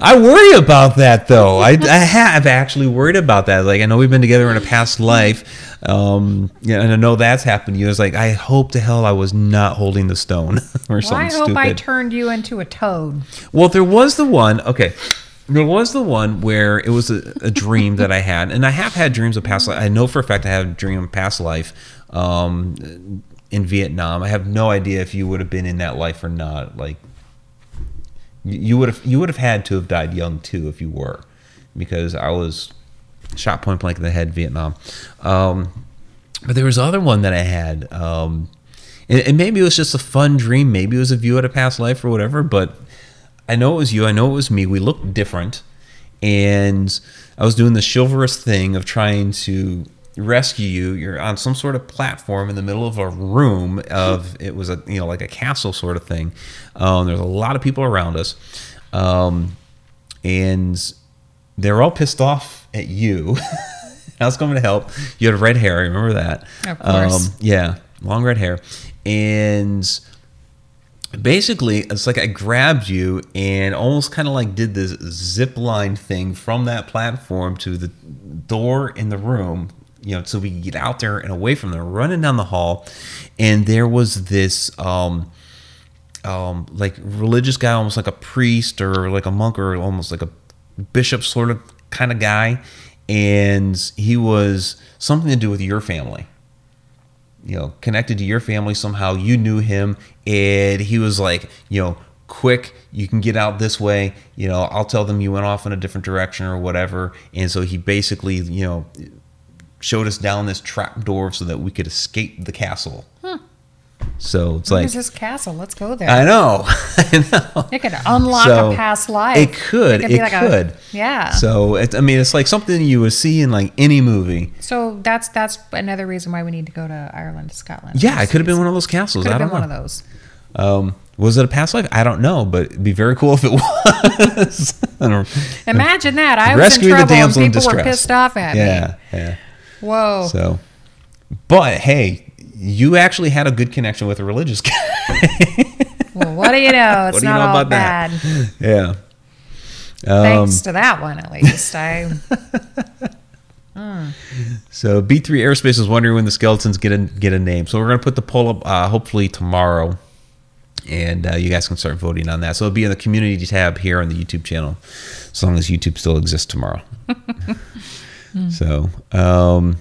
I worry about that though. I, I have actually worried about that. Like I know we've been together in a past life, um, yeah, and I know that's happened to you. It's like I hope to hell I was not holding the stone or something. I hope stupid. I turned you into a toad. well, there was the one. Okay, there was the one where it was a, a dream that I had, and I have had dreams of past life. I know for a fact I had a dream of past life um, in Vietnam. I have no idea if you would have been in that life or not. Like you would have you would have had to have died young too if you were because I was shot point blank in the head Vietnam. Um, but there was other one that I had, um, and, and maybe it was just a fun dream. Maybe it was a view at a past life or whatever. But I know it was you. I know it was me. We looked different, and I was doing the chivalrous thing of trying to rescue you. You're on some sort of platform in the middle of a room of it was a you know like a castle sort of thing. Um, there's a lot of people around us, um, and they're all pissed off at you. I was coming to help. You had red hair. I remember that. Of course. Um, yeah, long red hair, and basically it's like I grabbed you and almost kind of like did this zip line thing from that platform to the door in the room. You know, so we get out there and away from them, running down the hall, and there was this. um um, like religious guy, almost like a priest or like a monk or almost like a bishop sort of kind of guy, and he was something to do with your family. You know, connected to your family somehow. You knew him, and he was like, you know, quick. You can get out this way. You know, I'll tell them you went off in a different direction or whatever. And so he basically, you know, showed us down this trap door so that we could escape the castle. So it's What like is this castle? Let's go there. I know. I know. It could unlock So, a past life. It could. It, be like a- could. yeah. So it, I mean, it's like something you would see in like any movie. So that's that's another reason why we need to go to Ireland, Scotland. Yeah, it could have been one of those castles. Could I have don't been one of those. Um, was it a past life? I don't know, but it'd be very cool if it was. I don't- Imagine that. I was in trouble and people were pissed off at yeah, yeah. Whoa. So, but hey, you actually had a good connection with a religious guy. well, what do you know? It's What do you not know all about that? bad. yeah. Um, Thanks to that one, at least. I So B three Aerospace is wondering when the skeletons get a get a name. So we're gonna put the poll up uh, hopefully tomorrow, and uh, you guys can start voting on that. So it'll be in the community tab here on the YouTube channel, as long as YouTube still exists tomorrow. So. Um,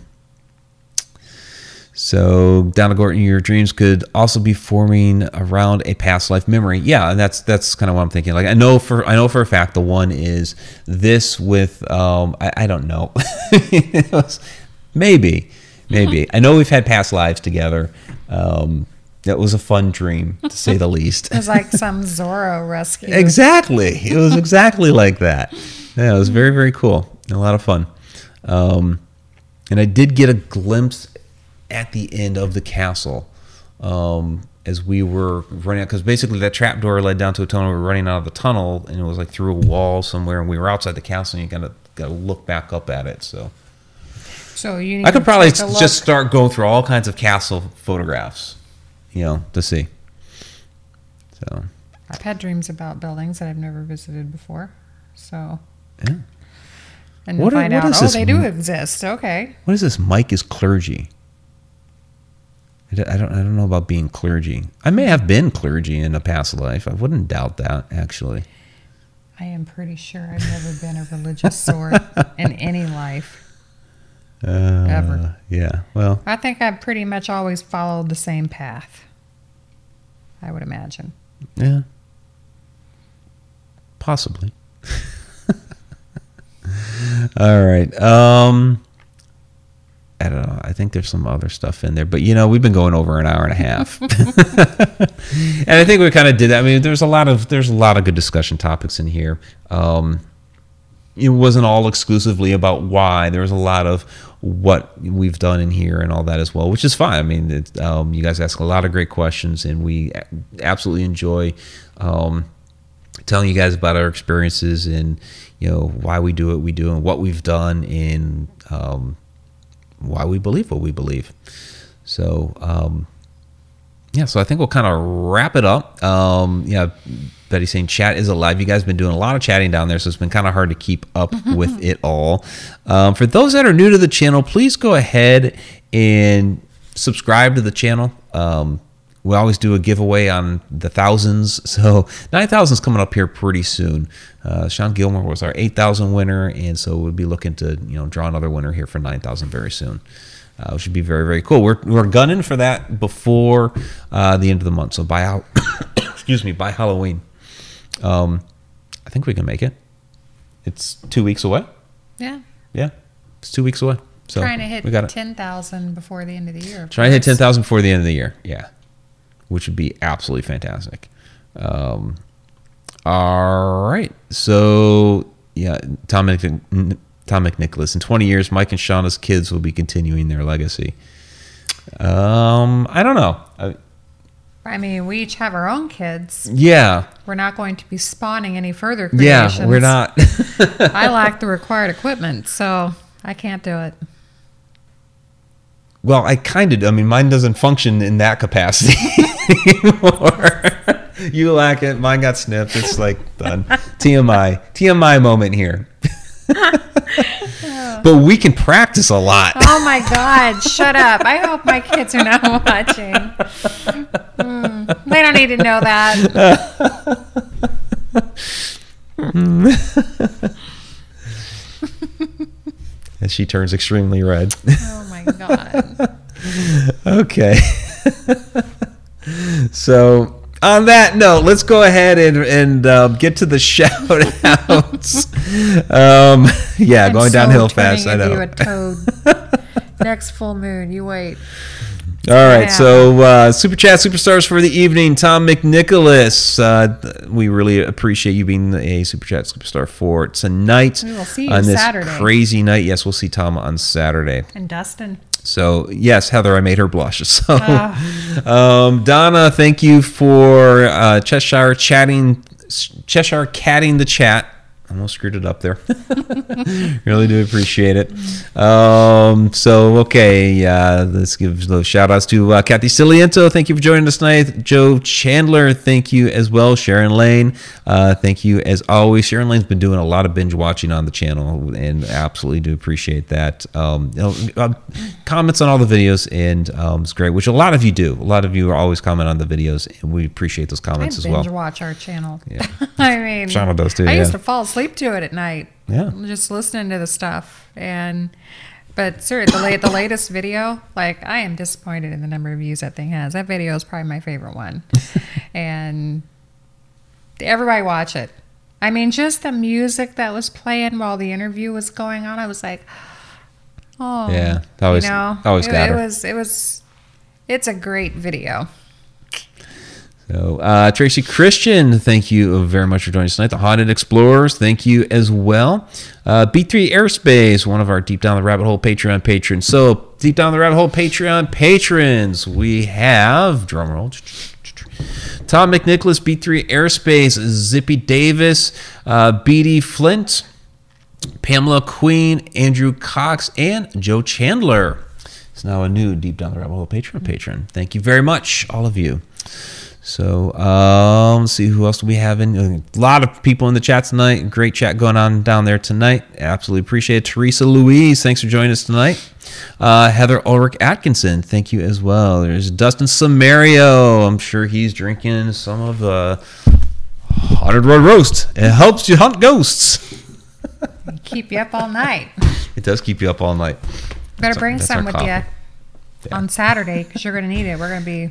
so down to Gorton, your dreams could also be forming around a past life memory. Yeah, and that's that's kind of what I'm thinking. Like I know for I know for a fact the one is this with um I, I don't know. Was- maybe maybe I know we've had past lives together. Um, That was a fun dream, to say the least. It was like some Zorro rescue. exactly. It was exactly like that. Yeah, it was very, very cool. A lot of fun. Um, and I did get a glimpse at the end of the castle um, as we were running out because basically that trap door led down to a tunnel. We were running out of the tunnel and it was like through a wall somewhere, and we were outside the castle. And you gotta gotta look back up at it. So So you need I could probably take a look. just start going through all kinds of castle photographs, you know, to see. So I've had dreams about buildings that I've never visited before. So yeah. And What to are- find what out, oh, they do exist. Okay. What is this? Mike is clergy. I don't, I don't. I don't know about being clergy. I may have been clergy in a past life. I wouldn't doubt that, actually. I am pretty sure I've never been a religious sort in any life. Uh, Ever. Yeah. Well, I think I've pretty much always followed the same path. I would imagine. yeah. Possibly. All right. Um. I don't know. I think there's some other stuff in there, but you know, we've been going over an hour and a half, and I think we kind of did that. I mean, there's a lot of there's a lot of good discussion topics in here. Um, it wasn't all exclusively about why. There was a lot of what we've done in here and all that as well, which is fine. I mean, it, um, you guys ask a lot of great questions, and we absolutely enjoy um, telling you guys about our experiences and you know why we do what we do and what we've done and um, why we believe what we believe. So um, yeah, so I think we'll kind of wrap it up. Um, yeah, Betty saying chat is alive. You guys have been doing a lot of chatting down there, so it's been kind of hard to keep up with it all. Um, for those that are new to the channel, please go ahead and subscribe to the channel. Um, we always do a giveaway on the thousands, so nine thousand is coming up here pretty soon. Uh, Sean Gilmore was our eight thousand winner, and so we'll be looking to you know draw another winner here for nine thousand very soon uh, which should be very very cool. We're we're gunning for that before uh, the end of the month. So by excuse me by Halloween, um, I think we can make it. It's two weeks away. Yeah. Yeah, it's two weeks away. So Trying to hit we got 10,000 before the end of the year. of Try to hit ten thousand before the end of the year. Yeah, which would be absolutely fantastic. Um, all right, so yeah, Tom Mc, Tom McNicholas. In twenty years, Mike and Shauna's kids will be continuing their legacy. Um, I don't know. I, I mean, we each have our own kids. yeah, We're not going to be spawning any further yeah, we're not. I lack the required equipment, so I can't do it. Well, I kind of. I mean, mine doesn't function in that capacity anymore. you lack it. Mine got snipped. It's like done. TMI. TMI moment here. but we can practice a lot. Oh my God, shut up. I hope my kids are not watching. Mm, they don't need to know that. And she turns extremely red. Oh my God. okay. So on that note, let's go ahead and and um, get to the shout outs. um, yeah, I'm going so downhill fast. I know. a toad. Next full moon, you wait. All right, Yeah. so uh, super chat superstars for the evening. Tom McNicholas, uh, we really appreciate you being a super chat superstar for tonight. We will see you on this Saturday. crazy night. Yes, we'll see Tom on Saturday. And Dustin. So yes, Heather, I made her blush. So, Ah. um, Donna, thank you for uh, Cheshire chatting, Cheshire catting the chat. Almost screwed it up there. really do appreciate it. Um, so okay, uh, let's give those shout outs to uh, Kathy Ciliento. Thank you for joining us tonight. Joe Chandler, thank you as well. Sharon Lane, uh, thank you as always. Sharon Lane's been doing a lot of binge watching on the channel, and absolutely do appreciate that. Um, you know, uh, comments on all the videos, and um, it's great. Which a lot of you do. A lot of you are always comment on the videos, and we appreciate those I comments as binge well. watch our channel. Yeah. I mean, Shauna does too, I yeah. used to fall asleep to it at night. Yeah. Just listening to the stuff. And, but seriously, the, late, the latest video, like, I am disappointed in the number of views that thing has. That video is probably my favorite one. and everybody watch it. I mean, just the music that was playing while the interview was going on, I was like, oh, Yeah, always- you know, always it, got it her. was, it was, it's a great video. So, uh, Tracy Christian, thank you very much for joining us tonight. The Haunted Explorers, thank you as well. Uh, B3 Airspace, one of our Deep Down the Rabbit Hole Patreon patrons. So, Deep Down the Rabbit Hole Patreon patrons, we have, drumroll, Tom McNicholas, B3 Airspace, Zippy Davis, uh, BD Flint, Pamela Queen, Andrew Cox, and Joe Chandler. It's now a new Deep Down the Rabbit Hole Patreon patron. Thank you very much, all of you. So, um, let's see who else do we have in. A lot of people in the chat tonight. Great chat going on down there tonight. Absolutely appreciate it. Teresa Louise, thanks for joining us tonight. Uh, Heather Ulrich Atkinson, thank you as well. There's Dustin Samario. I'm sure he's drinking some of the Haunted Road Roast. It helps you hunt ghosts. Keep you up all night. It does keep you up all night. Better That's bring that's some with coffee. you on Saturday because you're going to need it. We're going to be,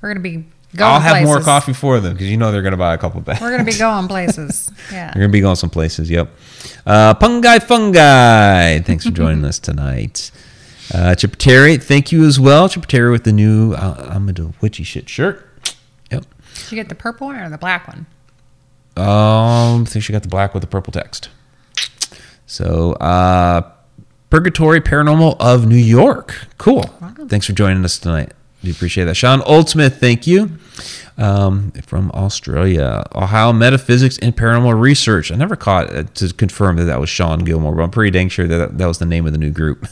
we're going to be going I'll have more coffee for them because you know they're going to buy a couple bags. We're going to be going places. Yeah. We're gonna be going some places. Yep. Uh, Pungai Fungi. Thanks for joining us tonight. Uh, Chip Terry, thank you as well. Chip Terry with the new uh, I'm into witchy shit shirt. Yep. Did you get the purple one or the black one? Um, I think she got the black with the purple text. So, uh, Purgatory Paranormal of New York. Cool. Thanks for joining us tonight. We appreciate that. Sean Oldsmith, thank you. Um, from Australia. Ohio Metaphysics and Paranormal Research. I never caught uh, to confirm that that was Sean Gilmore, but I'm pretty dang sure that that was the name of the new group.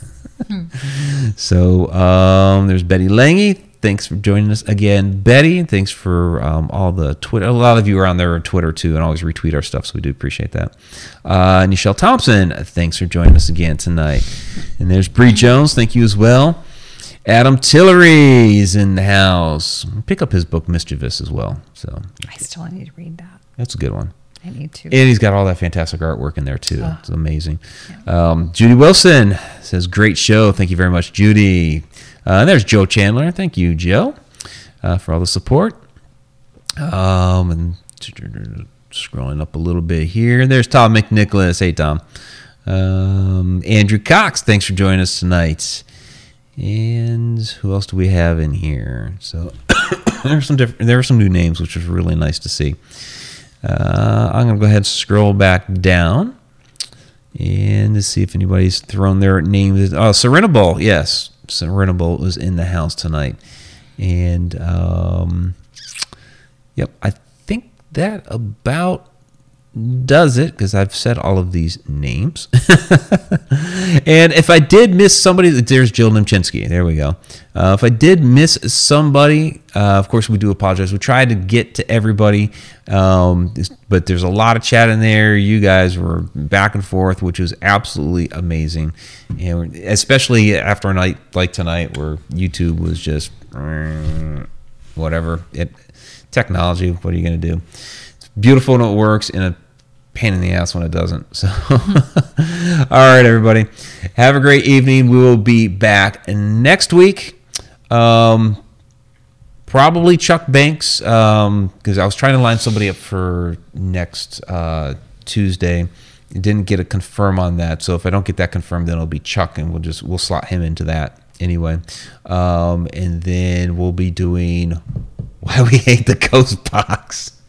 so, um, there's Betty Lange. Thanks for joining us again, Betty. Thanks for um, all the Twitter. A lot of you are on there on Twitter too, and always retweet our stuff, so we do appreciate that. Uh, Nichelle Thompson, thanks for joining us again tonight. And there's Bree Jones. Thank you as well. Adam Tillery is in the house. Pick up his book Mischievous as well. So I still need to read that. that's a good one. I need to. And he's got all that fantastic artwork in there too. It's amazing. Um, Judy Wilson says, "Great show. Thank you very much, Judy." Uh, and there's Joe Chandler. Thank you, Joe, uh, for all the support. Um, and scrolling up a little bit here. There's Tom McNicholas. Hey, Tom. Um, Andrew Cox. Thanks for joining us tonight. And who else do we have in here? So there are some different. There are some new names, which was really nice to see. Uh, I'm to go ahead and scroll back down and to see if anybody's thrown their names. Oh, Serenable. Yes. Serenable was in the house tonight. And, um, yep, I think that about does it because I've said all of these names. and if I did miss somebody, there's Jill Nimchinsky. There we go. Uh, if I did miss somebody, uh, of course, we do apologize. We tried to get to everybody, um, but there's a lot of chat in there. You guys were back and forth, which was absolutely amazing. And especially after a night like tonight where YouTube was just whatever. It, technology, what are you going to do? Beautiful and it works and a pain in the ass when it doesn't. So, all right, everybody, have a great evening. We will be back next week. Um, probably Chuck Banks, because I was trying to line somebody up for next uh, Tuesday. Didn't get a confirm on that, so if I don't get that confirmed, then it'll be Chuck, and we'll just we'll slot him into that anyway. Um, and then we'll be doing why we hate the ghost box.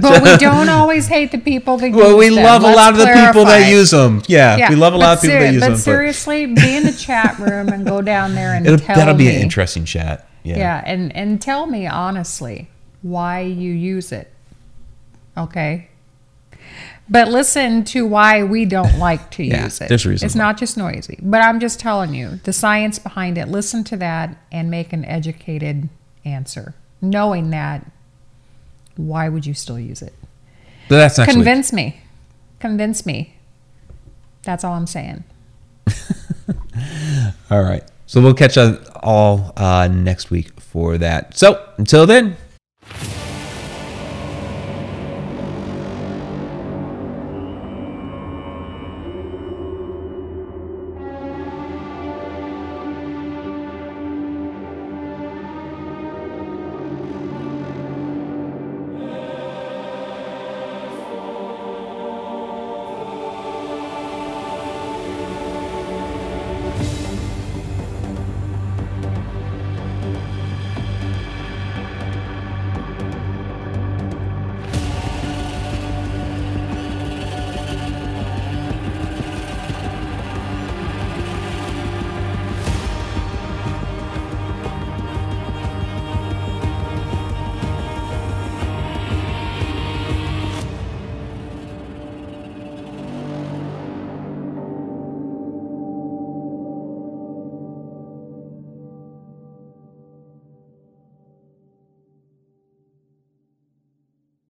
But we don't always hate the people that use them. Well, we them. love a Let's lot of the people that use them. Yeah, we love a but lot of people that seri- use but them. seriously, be in the chat room and go down there and It'll, tell that'll be an interesting chat. Yeah. Yeah, and and tell me honestly why you use it. Okay. But listen to why we don't like to Yeah, use it. there's reasons It's not just noisy. But I'm just telling you the science behind it. Listen to that and make an educated answer. Knowing that, why would you still use it? But that's week. Convince me. Convince me. That's all I'm saying. All right. So we'll catch you all uh, next week for that. So until then,